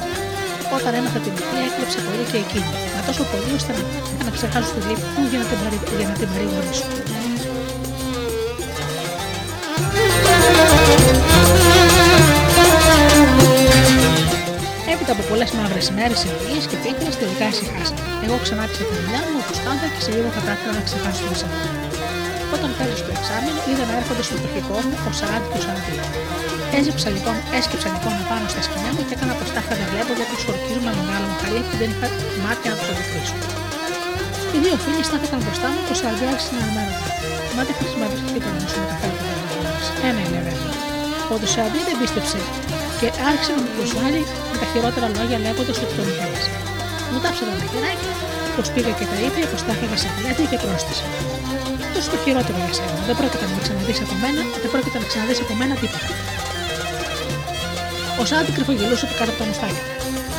Όταν έμαθα την ευθεία, έκλεψε πολύ και εκείνη, μα τόσο πολύ ώστε να, να ξεχάσω τη λύπη μου για να την, παρη, για να την παρηγορήσω. Έπειτα από πολλές μαύρες μέρες, εμπειρίε και πίκρε, τελικά ησυχάσαμε. Εγώ ξανά τη δουλειά μου όπως πάντα και σε λίγο κατάφερα να ξεχάσω το όταν πέρασε το εξάμεινο, είδα να έρχονται στο τροχικό μου ο Σαράντ και ο Σαραντί. Έζεψα λοιπόν, έσκυψα λοιπόν πάνω στα σκηνιά μου και έκανα πω τα είχα βλέπω γιατί τους ορκίζομαι με μεγάλο μου χαρί και δεν είχα μάτια να τους αντικρίσω. Οι δύο φίλοι στάθηκαν μπροστά μου και ο Σαραντί άρχισε να αναμένονται. Μα δεν χρησιμεύει τίποτα να σου μεταφέρει το Ένα είναι βέβαια. Ο Σαραντί δεν πίστεψε και άρχισε να μου προσβάλλει με τα χειρότερα λόγια λέγοντα ότι τον ήθελε. Μου τάψε ένα μαγειράκι, πω πήγα και τα είπε, πω τα έφαγα σε πλάτη και πρόσθεσε τόσο το χειρότερο για σένα. Δεν πρόκειται να ξαναδείς από μένα, δεν πρόκειται να ξαναδείς από μένα τίποτα. Ο Σάντι κρυφογελούσε από κάτω από τα μουστάκια.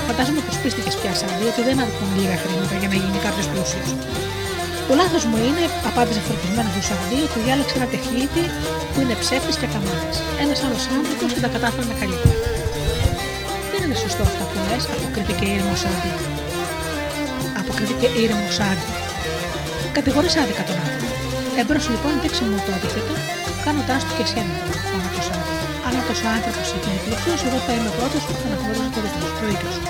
Φαντάζομαι πως πίστηκες πια Σάντι ότι δεν αρκούν λίγα χρήματα για να γίνει κάποιος πλούσιος. Το λάθος μου είναι, απάντησε φορτισμένος ο Σάντι, ότι διάλεξε ένα τεχνίτη που είναι ψεύτης και καμάρι. Ένας άλλος άνθρωπος και τα κατάφερε καλύτερα. Δεν είναι σωστό αυτό που λες, αποκρίθηκε ήρεμος Σάντι. Αποκρίθηκε ήρεμος Σάντι. Κατηγορείς άδικα τον άνθρωπο. Εμπρό λοιπόν δείξε μου το αντίθετο, κάνοντάς του και εσένα, φώναξε ο Σάντι. Αν αυτό ο άνθρωπος είναι πλούσιο, εγώ θα είμαι ο πρώτος που θα αναγνωρίζω το δίκιο σου.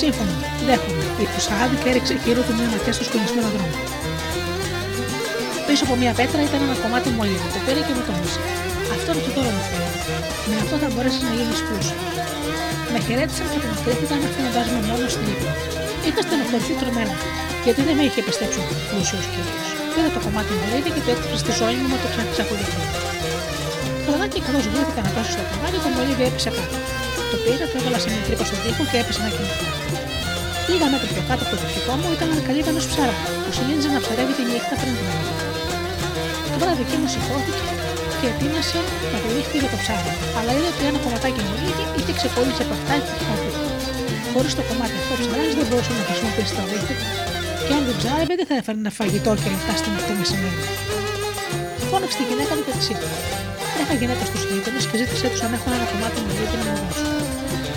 Σύμφωνο, δέχομαι, είπε ο Σάντι και έριξε γύρω του μια ματιά στο σκονισμένο δρόμο. Πίσω από μια πέτρα ήταν ένα κομμάτι μολύβι, το πήρε και μου το μίσε. Αυτό είναι το τώρα μου θέλει. Με αυτό θα μπορέσει να γίνει πλούσιο. Με χαιρέτησαν και τον αφήνοντα με μόνο στην ύπνο. Είχα στενοχωρηθεί τρομένα. γιατί δεν με είχε πιστέψει ο πλούσιος κύριο. Πήρα το κομμάτι μου και το έκοψα στη ζώνη μου με το ξακολουθώ. Το λαδάκι καθώ βρέθηκα να πέσω στο κομμάτι, το μολύβι έπεσε κάτω. Το πήρα, το έβαλα σε μια τρύπα στον τοίχο και έπεσε να κοιμηθεί. Λίγα μέτρα πιο κάτω από το δικό μου ήταν ένα καλύβανο ψάρα που συνήθιζε να ψαρεύει τη νύχτα πριν την ώρα. Το βράδυ εκείνο σηκώθηκε και ετοίμασε να το ρίχνει για το ψάρι, αλλά είδε ότι ένα κομματάκι μου είχε, είχε ξεκολλήσει από αυτά και είχε Χωρίς το κομμάτι αυτό, ο ψαρά δεν μπορούσε να χρησιμοποιήσει τα δίχτυα και αν δεν ψάρευε δεν θα έφερε ένα φαγητό και λεφτά στην το μεσημέρι. Φώναξε τη γυναίκα του και τη είπε: Τρέχα γυναίκα στους γείτονες και ζήτησέ τους αν έχουν ένα κομμάτι με να μου δώσουν.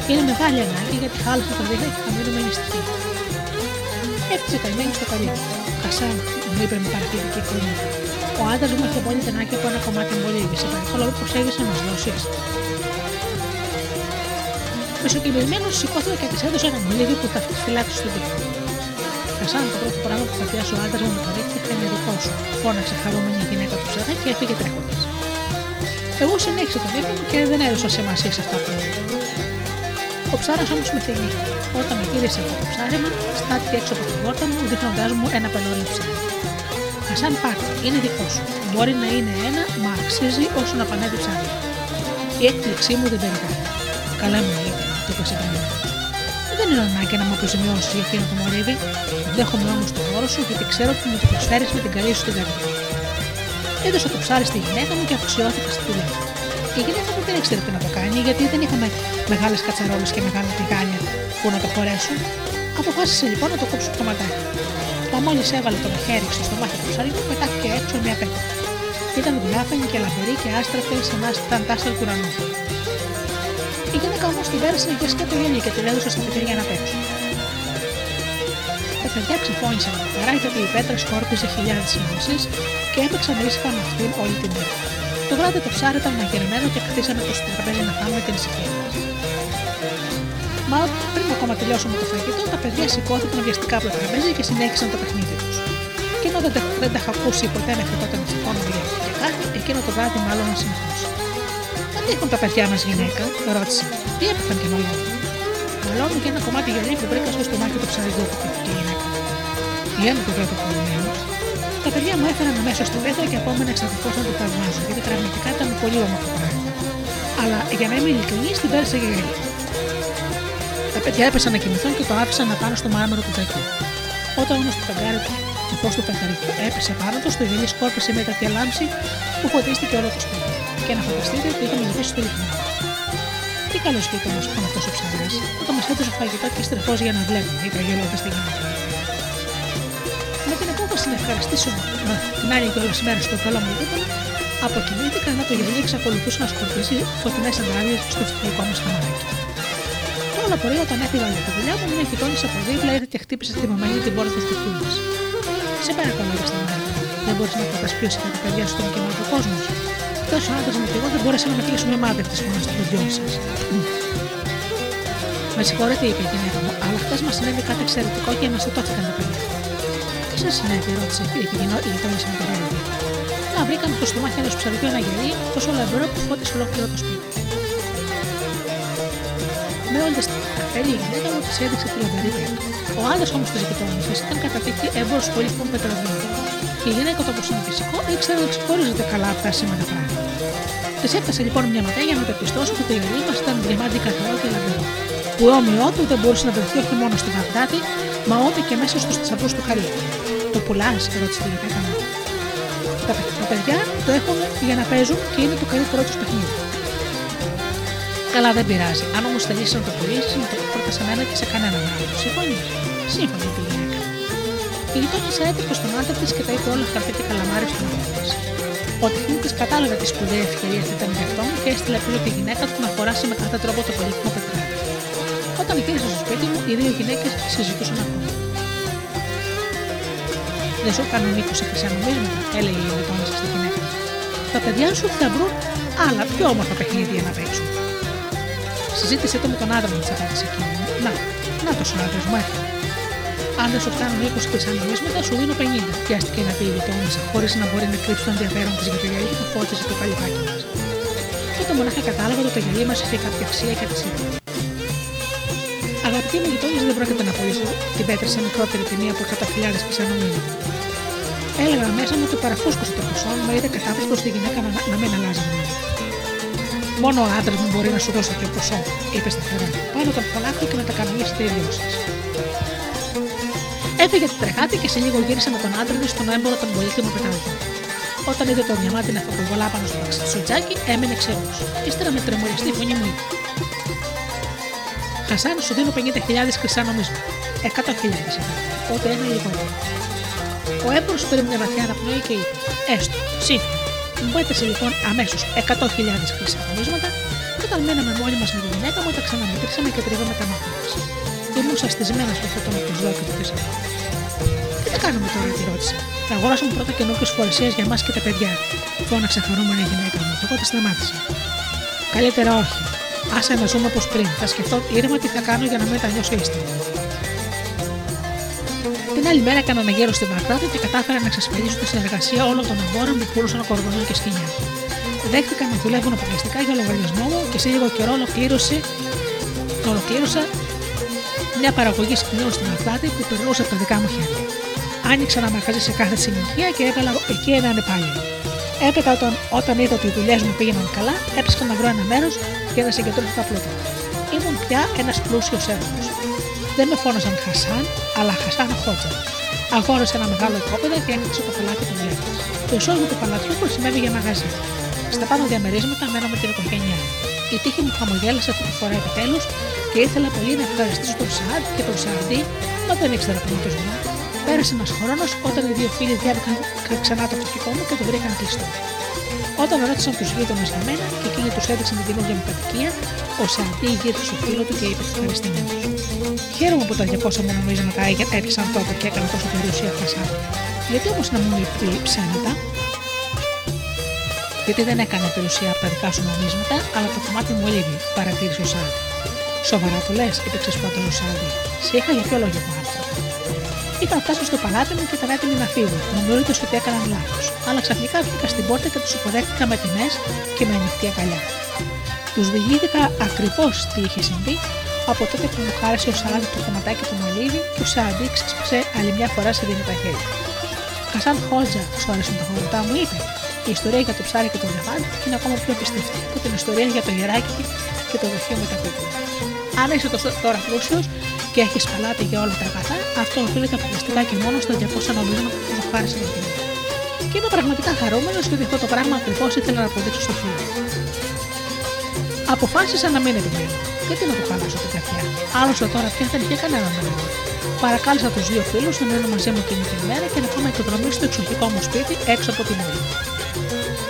Είναι μεγάλη ανάγκη γιατί χάλασε το δίχτυα και θα μείνουμε νηστικοί. Έφτιαξε καημένη στο καλύβι. Κασάν, μου είπε με παρατηρητική φωνή. Ο άντρα μου έχει πολύ τενάκι από ένα κομμάτι μολύβι. Σε παρακαλώ, πώ έχει να μα δώσει. Μεσοκυβερμένο σηκώθηκε και της έδωσε ένα μολύβι που θα φυλάξει στο δίκτυο. Κασάν, το πρώτο πράγμα που θα πιάσει ο άντρας μου με το δίκτυο θα είναι δικό σου. Φώναξε χαρούμενη η γυναίκα του ψαρά και έφυγε τρέχοντας. Εγώ συνέχισα το δίπλα μου και δεν έδωσα σημασία σε αυτά που έλεγα. Ο ψάρας όμως με θυμεί. Όταν με γύρισε από το ψάρεμα, στάθηκε έξω από την πόρτα μου, δείχνοντάς μου ένα πελώρι ψάρι. Κασάν πάρτε, είναι δικό σου. Μπορεί να είναι ένα, μα αξίζει όσο να πανεύει ψάρι. Η έκπληξή μου δεν περιγράφει. Καλά μου είπε, το είπα σε Δεν είναι ανάγκη να μου αποζημιώσει για εκείνο το μορίδι. Δέχομαι όμως το όρο σου γιατί ξέρω ότι μου το προσφέρεις με την καλή σου την καρδιά. Έδωσα το ψάρι στη γυναίκα μου και αφοσιώθηκα στη δουλειά. Η γυναίκα μου δεν ήξερε τι να το κάνει γιατί δεν είχαμε μεγάλες κατσαρόλες και μεγάλα τηγάνια που να το χωρέσουν. Αποφάσισε λοιπόν να το κόψω το ματάκι. Μα μόλις έβαλε το μαχαίρι στο στομάχι του ψαριού, πετάχτηκε έξω μια πέτρα. Ήταν διάφανη και λαμπερή και άστραφε σαν να ήταν τάσσερ του ουρανού. Η γυναίκα όμως την πέρασε και σκέτο γέλιο και την έδωσε στα παιδιά να παίξουν. Τα παιδιά ξεφώνησαν από χαρά γιατί η πέτρα σκόρπιζε χιλιάδες νόσει και έπαιξαν ήσυχα με αυτήν όλη την μέρα. Το βράδυ το ψάρι ήταν μαγειρεμένο και χτίσαμε το τραπέζι να φάμε την ησυχία μας. Μα πριν ακόμα τελειώσουμε το φαγητό, τα παιδιά σηκώθηκαν βιαστικά από το τραπέζι και συνέχισαν το παιχνίδι τους. Εκείνο δεν, δεν τα είχα ακούσει ποτέ μέχρι τότε να σηκώνω για και κάτι, εκείνο το βράδυ μάλλον να συνεχώ. Μα τι έχουν τα παιδιά μας γυναίκα, ρώτησε. Τι έπαθαν και μαλώνουν. Μαλώνουν και ένα κομμάτι γυαλί που βρήκα στο στομάχι του ψαριού που η γυναίκα. Για να το βρω το Τα παιδιά μου έφεραν αμέσως στο πέθο και απόμενα εξαρτητώ να το θαυμάζω, γιατί πραγματικά ήταν πολύ όμορφο πράγμα. Αλλά για να είμαι ειλικρινής, την πέρασε για γυαλί. Τα παιδιά έπεσαν να κοιμηθούν και το άφησαν να πάνω στο μάρμαρο του τζακί. Όταν όμως το φεγγάρι το φως του πεθαριού έπεσε πάνω του, το γελί σκόρπισε με τέτοια λάμψη που φωτίστηκε όλο το σπίτι. Και να φανταστείτε ότι είχαμε ζητήσει στο λιχνό. Τι καλός γείτονα που ήταν αυτό ο ψαριά, όταν μα έδωσε φαγητό και στρεφό για να βλέπει, είπε γελώντα τη γυναίκα. Με την απόφαση να ευχαριστήσω την άλλη κιόλας μέρα στο καλό μου γείτονα, αποκοιμήθηκα να το γελί εξακολουθούσε να σκορπίσει φωτεινές αγκάλιε στο φυσικό μα χαμαράκι όλα πρωί όταν έφυγα για τη δουλειά μου, μια γειτόνισσα από δίπλα ήρθε και χτύπησες στη μαμαγή την πόρτα του σπιτιού μα. Σε παρακαλώ, για σταμάτη. Δεν μπορείς να φανταστεί ποιο είναι τα παιδιά στον κοινωνικό κόσμος. Χθε ο άντρας μου και εγώ δεν μπορέσαμε να κλείσουμε μάδευτε μόνο στο παιδιών σας. Με συγχωρείτε, είπε η γυναίκα μου, αλλά χθε μας συνέβη κάτι εξαιρετικό και μας τοτώθηκαν τα παιδιά. Τι σας συνέβη, ρώτησε η γειτόνισσα με το Να βρήκαμε το στομάχι ενός ψαριού ένα γελί, τόσο λαμπερό που φώτισε ολόκληρο το σπίτι. Με όλε τι καφέλη η γυναίκα μου της έδειξε τη λαμπερή Ο άλλος όμως τη γειτόνισσα ήταν κατά τύχη έμπορος πολύχων πετραδίων. Και η γυναίκα, όπω είναι φυσικό, ήξερε ότι ξεχωρίζεται καλά αυτά σήμερα πράγματα. Της έφτασε λοιπόν μια ματιά για να πεπιστώσει ότι το γυαλί μας ήταν διαμάντι καθαρό και λαμπερό. Που όμοιό του δεν μπορούσε να βρεθεί όχι μόνο στην Βαγδάτη, μα ούτε και μέσα στους θησαυρούς του Καλή. Το πουλάς, ρώτησε τη γυναίκα μου. Τα, τα παιδιά το έχουν για να παίζουν και είναι το καλύτερό τους παιχνίδι. Καλά, δεν πειράζει. Αν όμως θελήσει να το πουλήσεις, να το πρώτα σε μένα και σε κανέναν άλλο. Συμφωνείς; Σύμφωνη η γυναίκα. Η γειτόνισσα έτρεπε στον άντρα της και τα είπε όλα χαρτί και καλαμάρι στον άντρα της. Ο τεχνί της κατάλαβε τη σπουδαία ευκαιρία αυτή ήταν για αυτόν και έστειλε πίσω τη γυναίκα του να χωράσει με κάθε τρόπο το πολύτιμο πετράδι. Όταν γύρισε στο σπίτι μου, οι δύο γυναίκες συζητούσαν ακόμα. Δεν σου κάνουν μήκο σε χρυσά νομίσματα, έλεγε η γειτόνισσα στη γυναίκα. Τα παιδιά σου θα βρουν άλλα πιο όμορφα παιχνίδια να παίξουν. Συζήτησε το με τον άντρα μου, της απάντησε εκείνη. Να, να το άντρα μου, έφυγε. Αν δεν σου φτάνουν 20 κρυσανομίσματα, σου δίνω 50. Πιάστηκε να πει η γειτόνισσα, χωρίς να μπορεί να κρύψει το ενδιαφέρον της για το γυαλί που φώτιζε το καλυβάκι μας. Και το μονάχα κατάλαβα ότι το γυαλί μας είχε κάποια αξία και της είπε. Αγαπητοί μου γειτόνιε, δεν πρόκειται να πουλήσω την πέτρα σε μικρότερη τιμή από 100.000 πισανομίλια. Έλεγα μέσα μου ότι παραφούσκωσε το ποσό, μα είδε κατάφυσκο στη γυναίκα να, να μην αλλάζει μόνο. Μόνο ο άντρας μου μπορεί να σου δώσει τέτοιο ποσό, είπε σταθερά. Πάνω τον φαλάκο και να τα κανονίσετε οι δυο σα. Έφυγε την τρεχάτη και σε λίγο γύρισε με τον άντρα στον έμπορο των πολίτων πετάλτων. Όταν είδε τον διαμάτι να φωτοβολά πάνω στο σουτζάκι, έμεινε ξερό. Ύστερα με τρεμοριστή φωνή μου είπε: Χασάν, σου δίνω 50.000 χρυσά νομίσματα. 100.000 είπα. Οπότε ένα λιγότερο. Ο έμπορο πήρε μια βαθιά αναπνοή και είπε: Έστω, σύμφωνα. Μου έθεσε λοιπόν αμέσως 100.000 χρυσά νομίσματα και όταν μέναμε μόνοι μα με τη γυναίκα μου, τα ξαναμετρήσαμε και τρίβαμε τα μάτια μα. Ήμουν σαστισμένο με αυτό το προσδόκιο του θησαυρού. Τι θα κάνουμε τώρα, τη ρώτησα. Θα αγοράσουμε πρώτα καινούργιες φορεσίες για εμάς και τα παιδιά. Φώναξε χαρούμενη η γυναίκα μου και εγώ τη σταμάτησα. Καλύτερα όχι. Άσε να ζούμε όπως πριν. Θα σκεφτώ ήρεμα τι θα κάνω για να μην τα νιώσω ύστερα. Την άλλη μέρα έκανα ένα γέρο στην Βαγδάτη και κατάφερα να εξασφαλίσω τη συνεργασία όλων των εμπόρων που πουλούσαν κορδονιό και σκηνιά. Δέχτηκα να δουλεύουν αποκλειστικά για λογαριασμό μου και σε λίγο καιρό ολοκλήρωσε, ολοκλήρωσα μια παραγωγή σκηνών στην Βαγδάτη που περνούσε από τα δικά μου χέρια. Άνοιξα ένα μαγαζί σε κάθε συνοικία και έβαλα εκεί έναν υπάλληλο. Έπειτα, όταν, όταν είδα ότι οι δουλειές μου πήγαιναν καλά, έψαχνα να βρω ένα μέρος για να συγκεντρώσω τα πλούτα. Ήμουν πια ένας πλούσιος έργο. Δεν με φώναζαν Χασάν, αλλά Χασάν Χότζα. Αγόρασε ένα μεγάλο οικόπεδο και άνοιξε το παλάτι του Βλέμου. Το εισόδημα του παλατιού χρησιμεύει για μαγαζί. Στα πάνω διαμερίσματα μένω με την οικογένειά μου. Η τύχη μου χαμογέλασε αυτή τη φορά επιτέλους και ήθελα πολύ να ευχαριστήσω τον Σαντ και τον Σαντί, μα δεν ήξερα πριν του δω. Πέρασε ένας χρόνος όταν οι δύο φίλοι διάβηκαν ξανά το φτωχικό μου και το βρήκαν κλειστό. Όταν ρώτησαν τους γείτονες για μένα και εκείνοι τους έδειξαν την καινούργια μου κατοικία, ο Σαντί γύρισε στο φίλο του και είπε ευχαριστημένο. Χαίρομαι που τα 200 μου νομίσματα έπιασαν τόπο και έκαναν τόσο περιουσία χασά. Γιατί όμως να μου πει ψέματα, γιατί δεν έκανε περιουσία από τα δικά σου νομίσματα, αλλά το κομμάτι μου λύγει, παρατήρησε ο Σάντ. Σοβαρά το λες, είπε ξεσπατός ο Σάντ. Σε είχα για ποιο λόγο άνθρωπο. Ήταν φτάσει στο παλάτι μου και ήταν έτοιμοι να φύγουν, νομίζοντα ότι έκαναν λάθος. Αλλά ξαφνικά βγήκα στην πόρτα και τους υποδέχτηκα με τιμές και με ανοιχτή αγκαλιά. Τους διηγήθηκα ακριβώς τι είχε συμβεί από τότε που μου χάρισε ο Σάντ το κομματάκι του μολύβι και ο Σάντ ξέσπασε άλλη μια φορά σε δίνει τα χέρια. Κασάν Χότζα, σου άρεσαν τα χωριτά μου, είπε. Η ιστορία για το ψάρι και το λεβάντι είναι ακόμα πιο πιστευτή από την ιστορία για το γεράκι και το δοχείο με τα κούκκουλα. Αν είσαι τώρα πλούσιος και έχεις παλάτι για όλα τα αγαθά, αυτό οφείλεται αποκλειστικά και μόνο στα 200 νομίσματα που σου χάρισε το φίλο. Και είμαι πραγματικά χαρούμενος γιατί αυτό το πράγμα ακριβώς ήθελα να αποδείξω στο φίλο. Αποφάσισα να μην επιμένω. Γιατί να το χάλασω την καρδιά. Άλλωστε τώρα πια δεν είχε κανένα νόημα. Παρακάλεσα τους δύο φίλους να μείνουν μαζί μου εκείνη την ημέρα και να πάμε εκδρομή στο εξοχικό μου σπίτι έξω από την πόλη.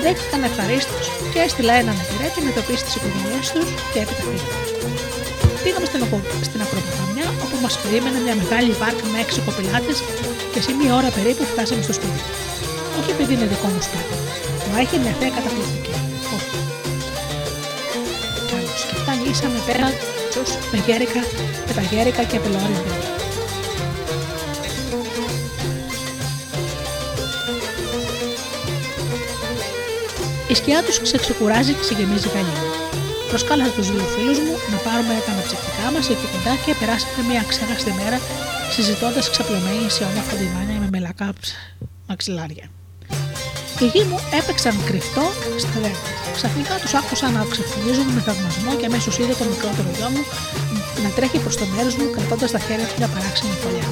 Δέχτηκαν ευχαρίστως και έστειλα έναν υπηρέτη με το τις οικογένειές τους και έπειτα πήγαμε. Πήγαμε στην, στην Ακροποταμιά όπου μας περίμενε μια μεγάλη βάρκα με έξι κοπηλάτε και σε μία ώρα περίπου φτάσαμε στο σπίτι. Όχι επειδή είναι δικό μου σπίτι, μα έχει μια θέα καταπληκτική. Όχι. Καλώ και φτάνει πέρα με γέρικα, με τα γέρικα και απελόρια Η σκιά τους ξεκουράζει και συγκεμίζει καλή. Προσκάλεσα τους δύο φίλους μου να πάρουμε τα αναψυκτικά μας εκεί κοντά και περάσαμε μια ξέχαστη μέρα συζητώντας ξαπλωμένοι σε όμορφα διμάνια με μελακά μαξιλάρια. Οι γη μου έπαιξαν κρυφτό στα δέντρα. Ξαφνικά τους άκουσα να ξεφωνίζουν με θαυμασμό και αμέσως είδε το μικρότερο γιο μου να τρέχει προς το μέρος μου κρατώντας τα χέρια του μια παράξενη φωλιά.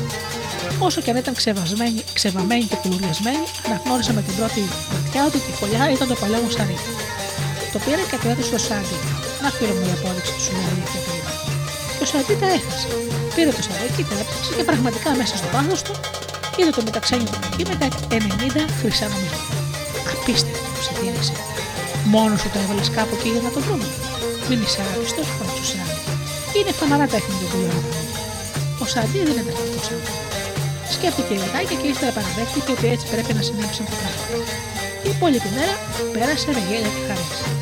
Όσο και αν ήταν ξεβαμένη και κουλουριασμένη, αναγνώρισα με την πρώτη ματιά ότι η φωλιά ήταν το παλιό μου σαρί. Το πήρα και το έδωσε στο Σάντι. Να φίλο μου η απόδειξη του σου λέει αλήθεια γρήγορα. Και ο Σάντι τα έχασε. Πήρε το σαρίκι, το έψαξε και πραγματικά μέσα στο πάθος του είδε το μεταξένιο του εκεί με τα 90 χρυσά νομίσματα. Απίστευτο, ψητήρισε. Μόνος σου το έβαλες κάπου εκεί για να το βρούμε. Μην είσαι άριστος, φώνησε ο Σάντι. Είναι φαναρά τέχνη του δουλειά Ο Σάντι δεν ήταν αυτός Σκέφτηκε λιγάκι και ύστερα παραδέχτηκε ότι έτσι πρέπει να συνέβησαν τα πράγματα. Η υπόλοιπη μέρα πέρασε με γέλια και χαρές.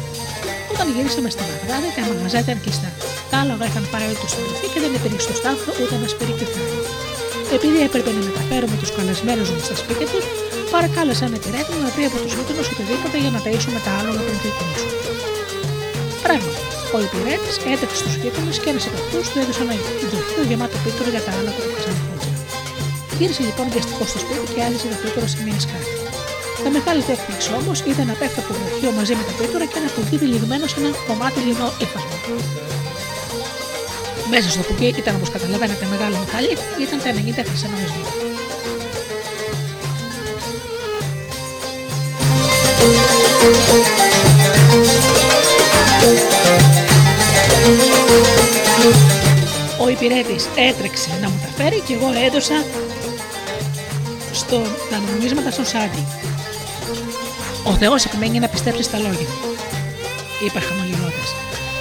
Όταν γυρίσαμε στην Βαγδάδη, τα μαγαζά ήταν κλειστά. Τα άλογα είχαν πάρει όλη το συντροφή και δεν υπήρχε στο στάφρο ούτε ένας σπίτι Επειδή έπρεπε να μεταφέρουμε τους καλεσμένους μου στα σπίτια τους, παρακάλεσα ένα υπηρέτη να πει από τους γείτονες οτιδήποτε για να ταΐσουμε τα άλογα πριν ξεκινήσουμε. Πράγμα, ο Ο υπηρέτης έτρεξε στους γείτονες και ένας από αυτούς του έδωσε ένα τροχείο γεμάτο πίτρο για τα άλογα του Χασανχότζα. Γύρισε λοιπόν βιαστικό στο σπίτι και άλυσε τα πίτρο σε μήνυ κάτι. Τα μεγάλη του έκπληξη όμως ήταν να πέφτει από το βροχείο μαζί με τα πίτρα και ένα κουκί τυλιγμένο σε ένα κομμάτι λινό ύφασμα. Μέσα στο κουκί ήταν όπως καταλαβαίνετε μεγάλο μηχαλή, ήταν τα 90 χρυσά νομίσματα. Ο υπηρέτης έτρεξε να μου τα φέρει και εγώ έδωσα στο, τα νομίσματα στον Σάντι. Ο Θεός επιμένει να πιστέψει στα λόγια μου, είπα χαμογελώντα.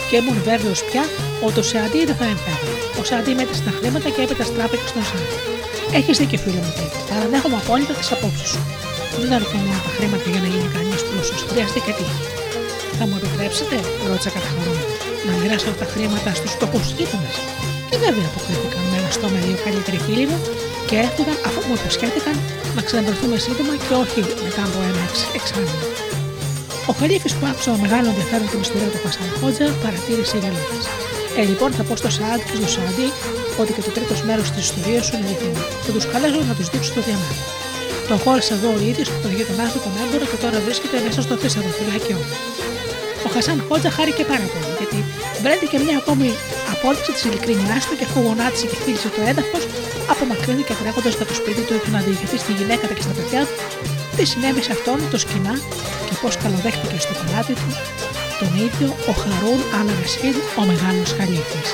Και ήμουν βέβαιο πια ότι ο Σάντι δεν θα εμφέρει. Ο Σάντι μέτρησε τα χρήματα και έπειτα στράφηκε στον Σάντι. Έχεις δίκιο, φίλο μου, παραδέχομαι απόλυτα τις απόψεις σου. Δεν αρκούν μόνο τα χρήματα για να γίνει κανείς πλούσιος. Χρειάζεται και τύχη. Θα μου επιτρέψετε, ρώτησα καταχωρούμενο, να μοιράσω τα χρήματα στους τοπού γείτονες. Και βέβαια αποκρίθηκαν με ένα στόμα δύο καλύτεροι φίλοι μου και έφυγαν αφού μου υποσχέθηκαν να ξαναβρεθούμε σύντομα και όχι μετά από ένα εξάμεινο. Ο Χαλίφης που άκουσε με μεγάλο ενδιαφέρον την ιστορία του Χασάν Χότζα παρατήρησε γελώντα. Ε, λοιπόν, θα πω στο Σαντ και στο Σάντι ότι και το τρίτος μέρος της ιστορίας σου είναι αληθινό. Θα τους καλέσω να τους δείξω το διαμάτι. Τον χώρισε εδώ ο ίδιος που τον γείτονά του τον έμπορο και τώρα βρίσκεται μέσα στο θησαυροφυλάκιό. Ο Χασάν Χότζα χάρηκε πάρα πολύ, γιατί βρέθηκε μια ακόμη απόδειξη της ειλικρινιά του και αφού γονάτισε και φίλησε το έδαφος, απομακρύνθηκε τρέχοντας από το σπίτι του για να διηγηθεί στη γυναίκα και στα παιδιά του τι συνέβη σε αυτόν το σκηνά και πώς καλοδέχτηκε στο παλάτι του τον ίδιο ο Χαρούν Αλαρασίδ, ο μεγάλος χαλίφης.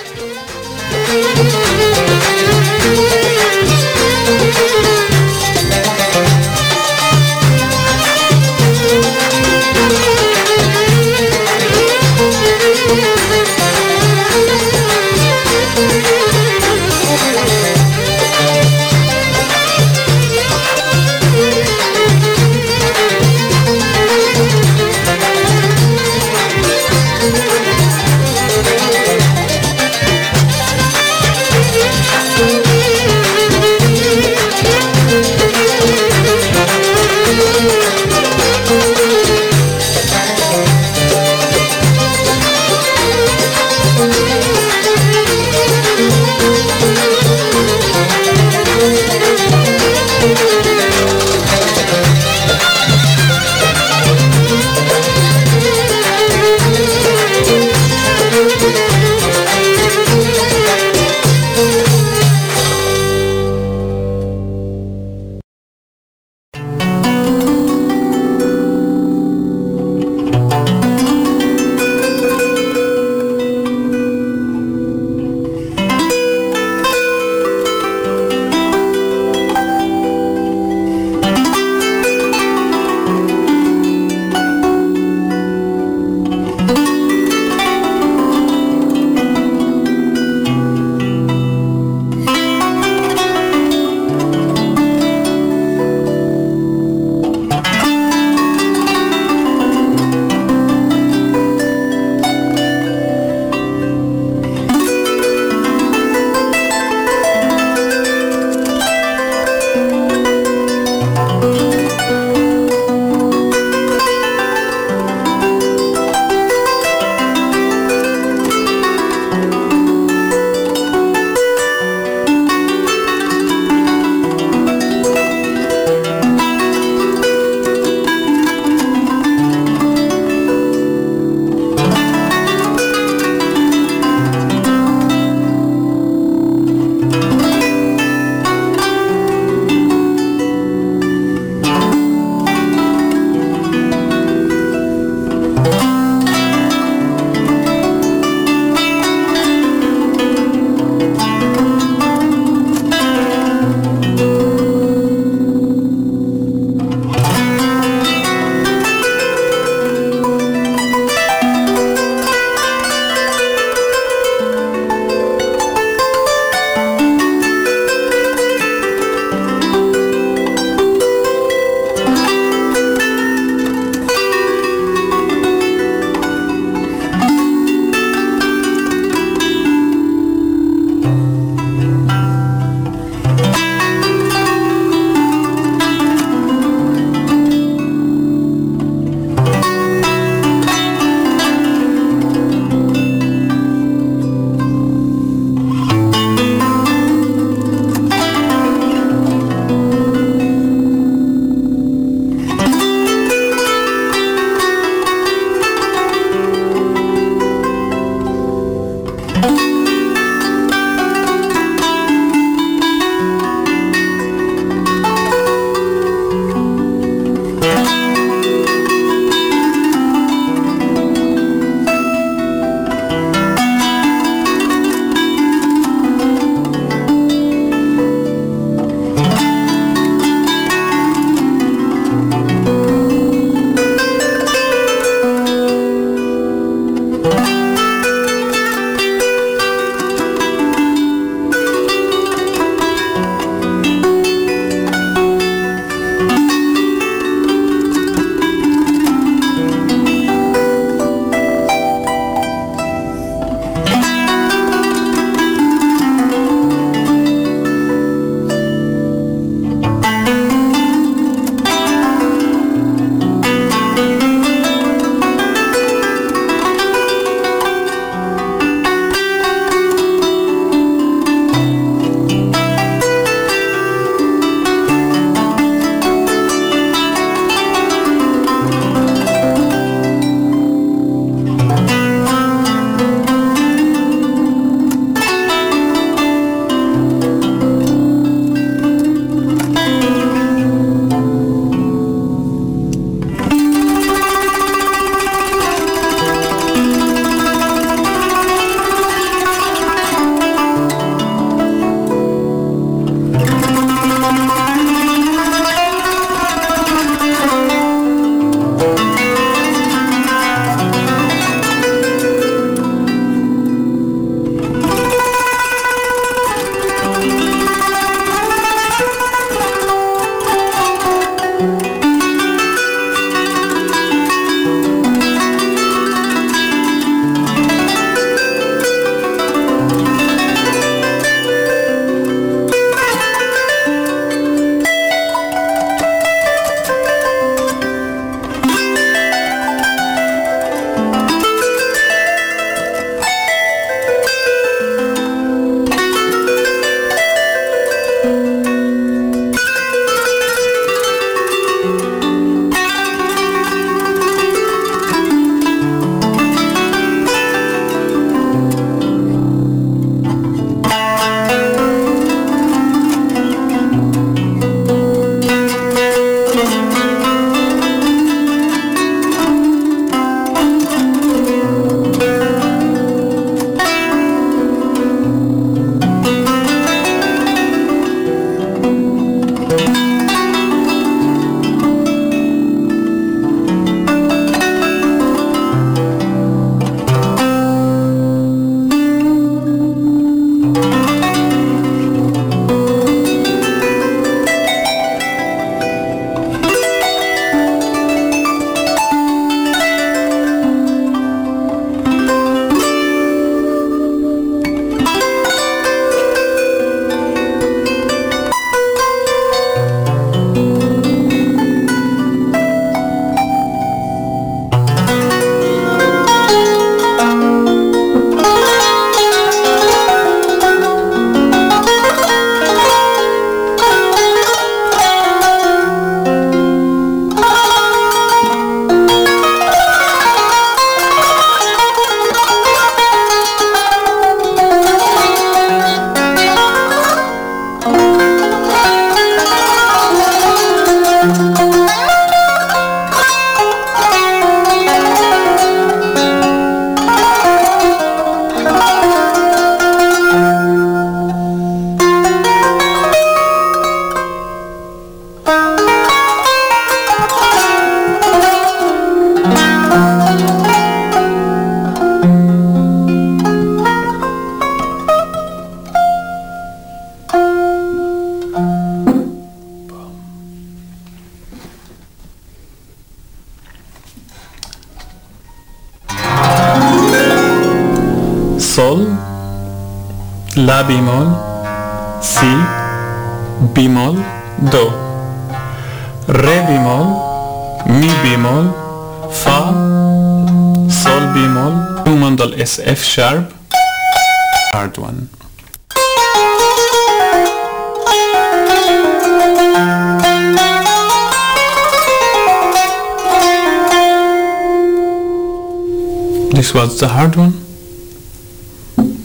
The hard one.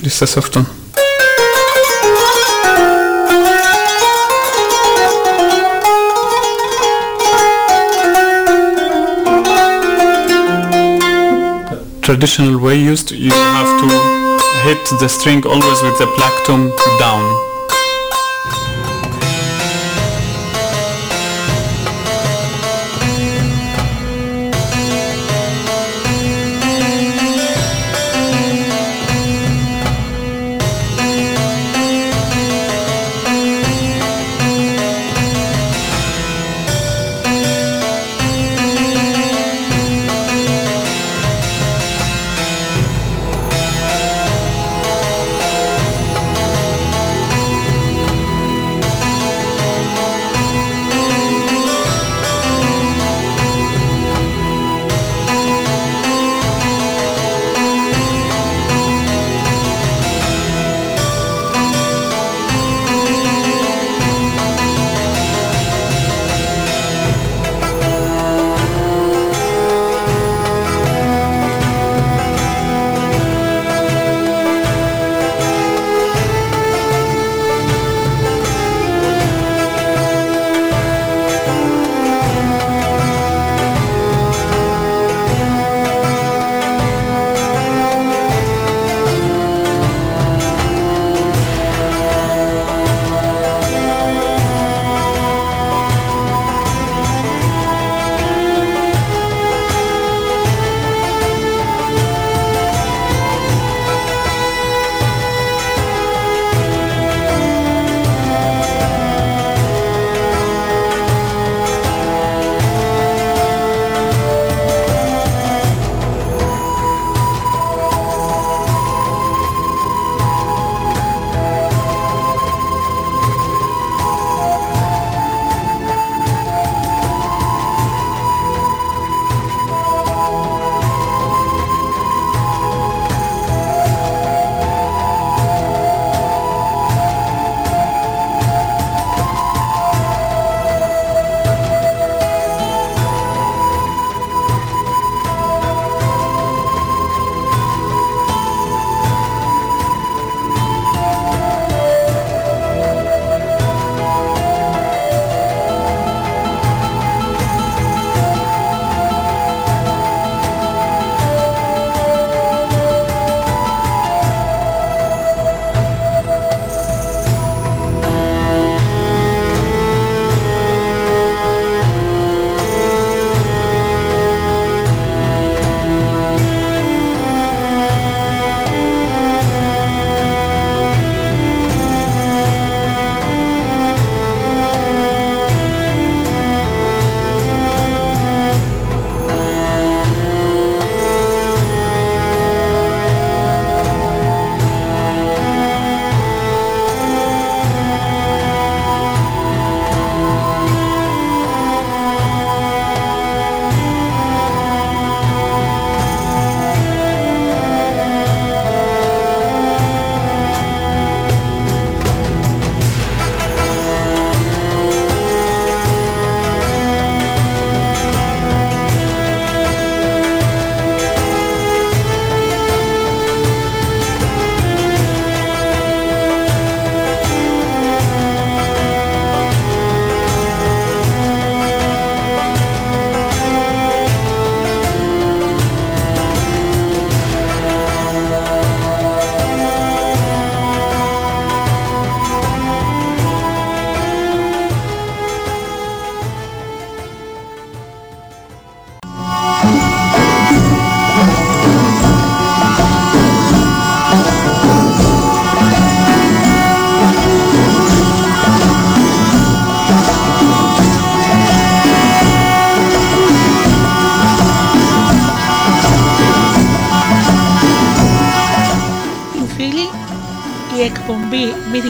This is soft one. traditional way used you have to hit the string always with the black tone down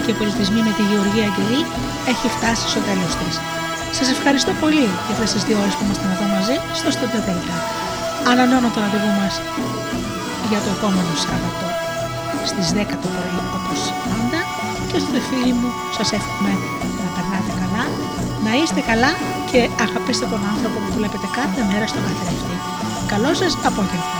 και Πολιτισμοί με τη Γεωργία Αγγελή έχει φτάσει στο τέλος της. Σας ευχαριστώ πολύ για αυτές τις δύο ώρες που ήμασταν εδώ μαζί στο Studio Delta. Ανανώνω το ραντεβού μας για το επόμενο Σάββατο στις 10 το πρωί όπως πάντα και στο φίλοι μου σας εύχομαι να περνάτε καλά, να είστε καλά και αγαπήστε τον άνθρωπο που βλέπετε κάθε μέρα στο καθρέφτη. Καλό σας απόγευμα.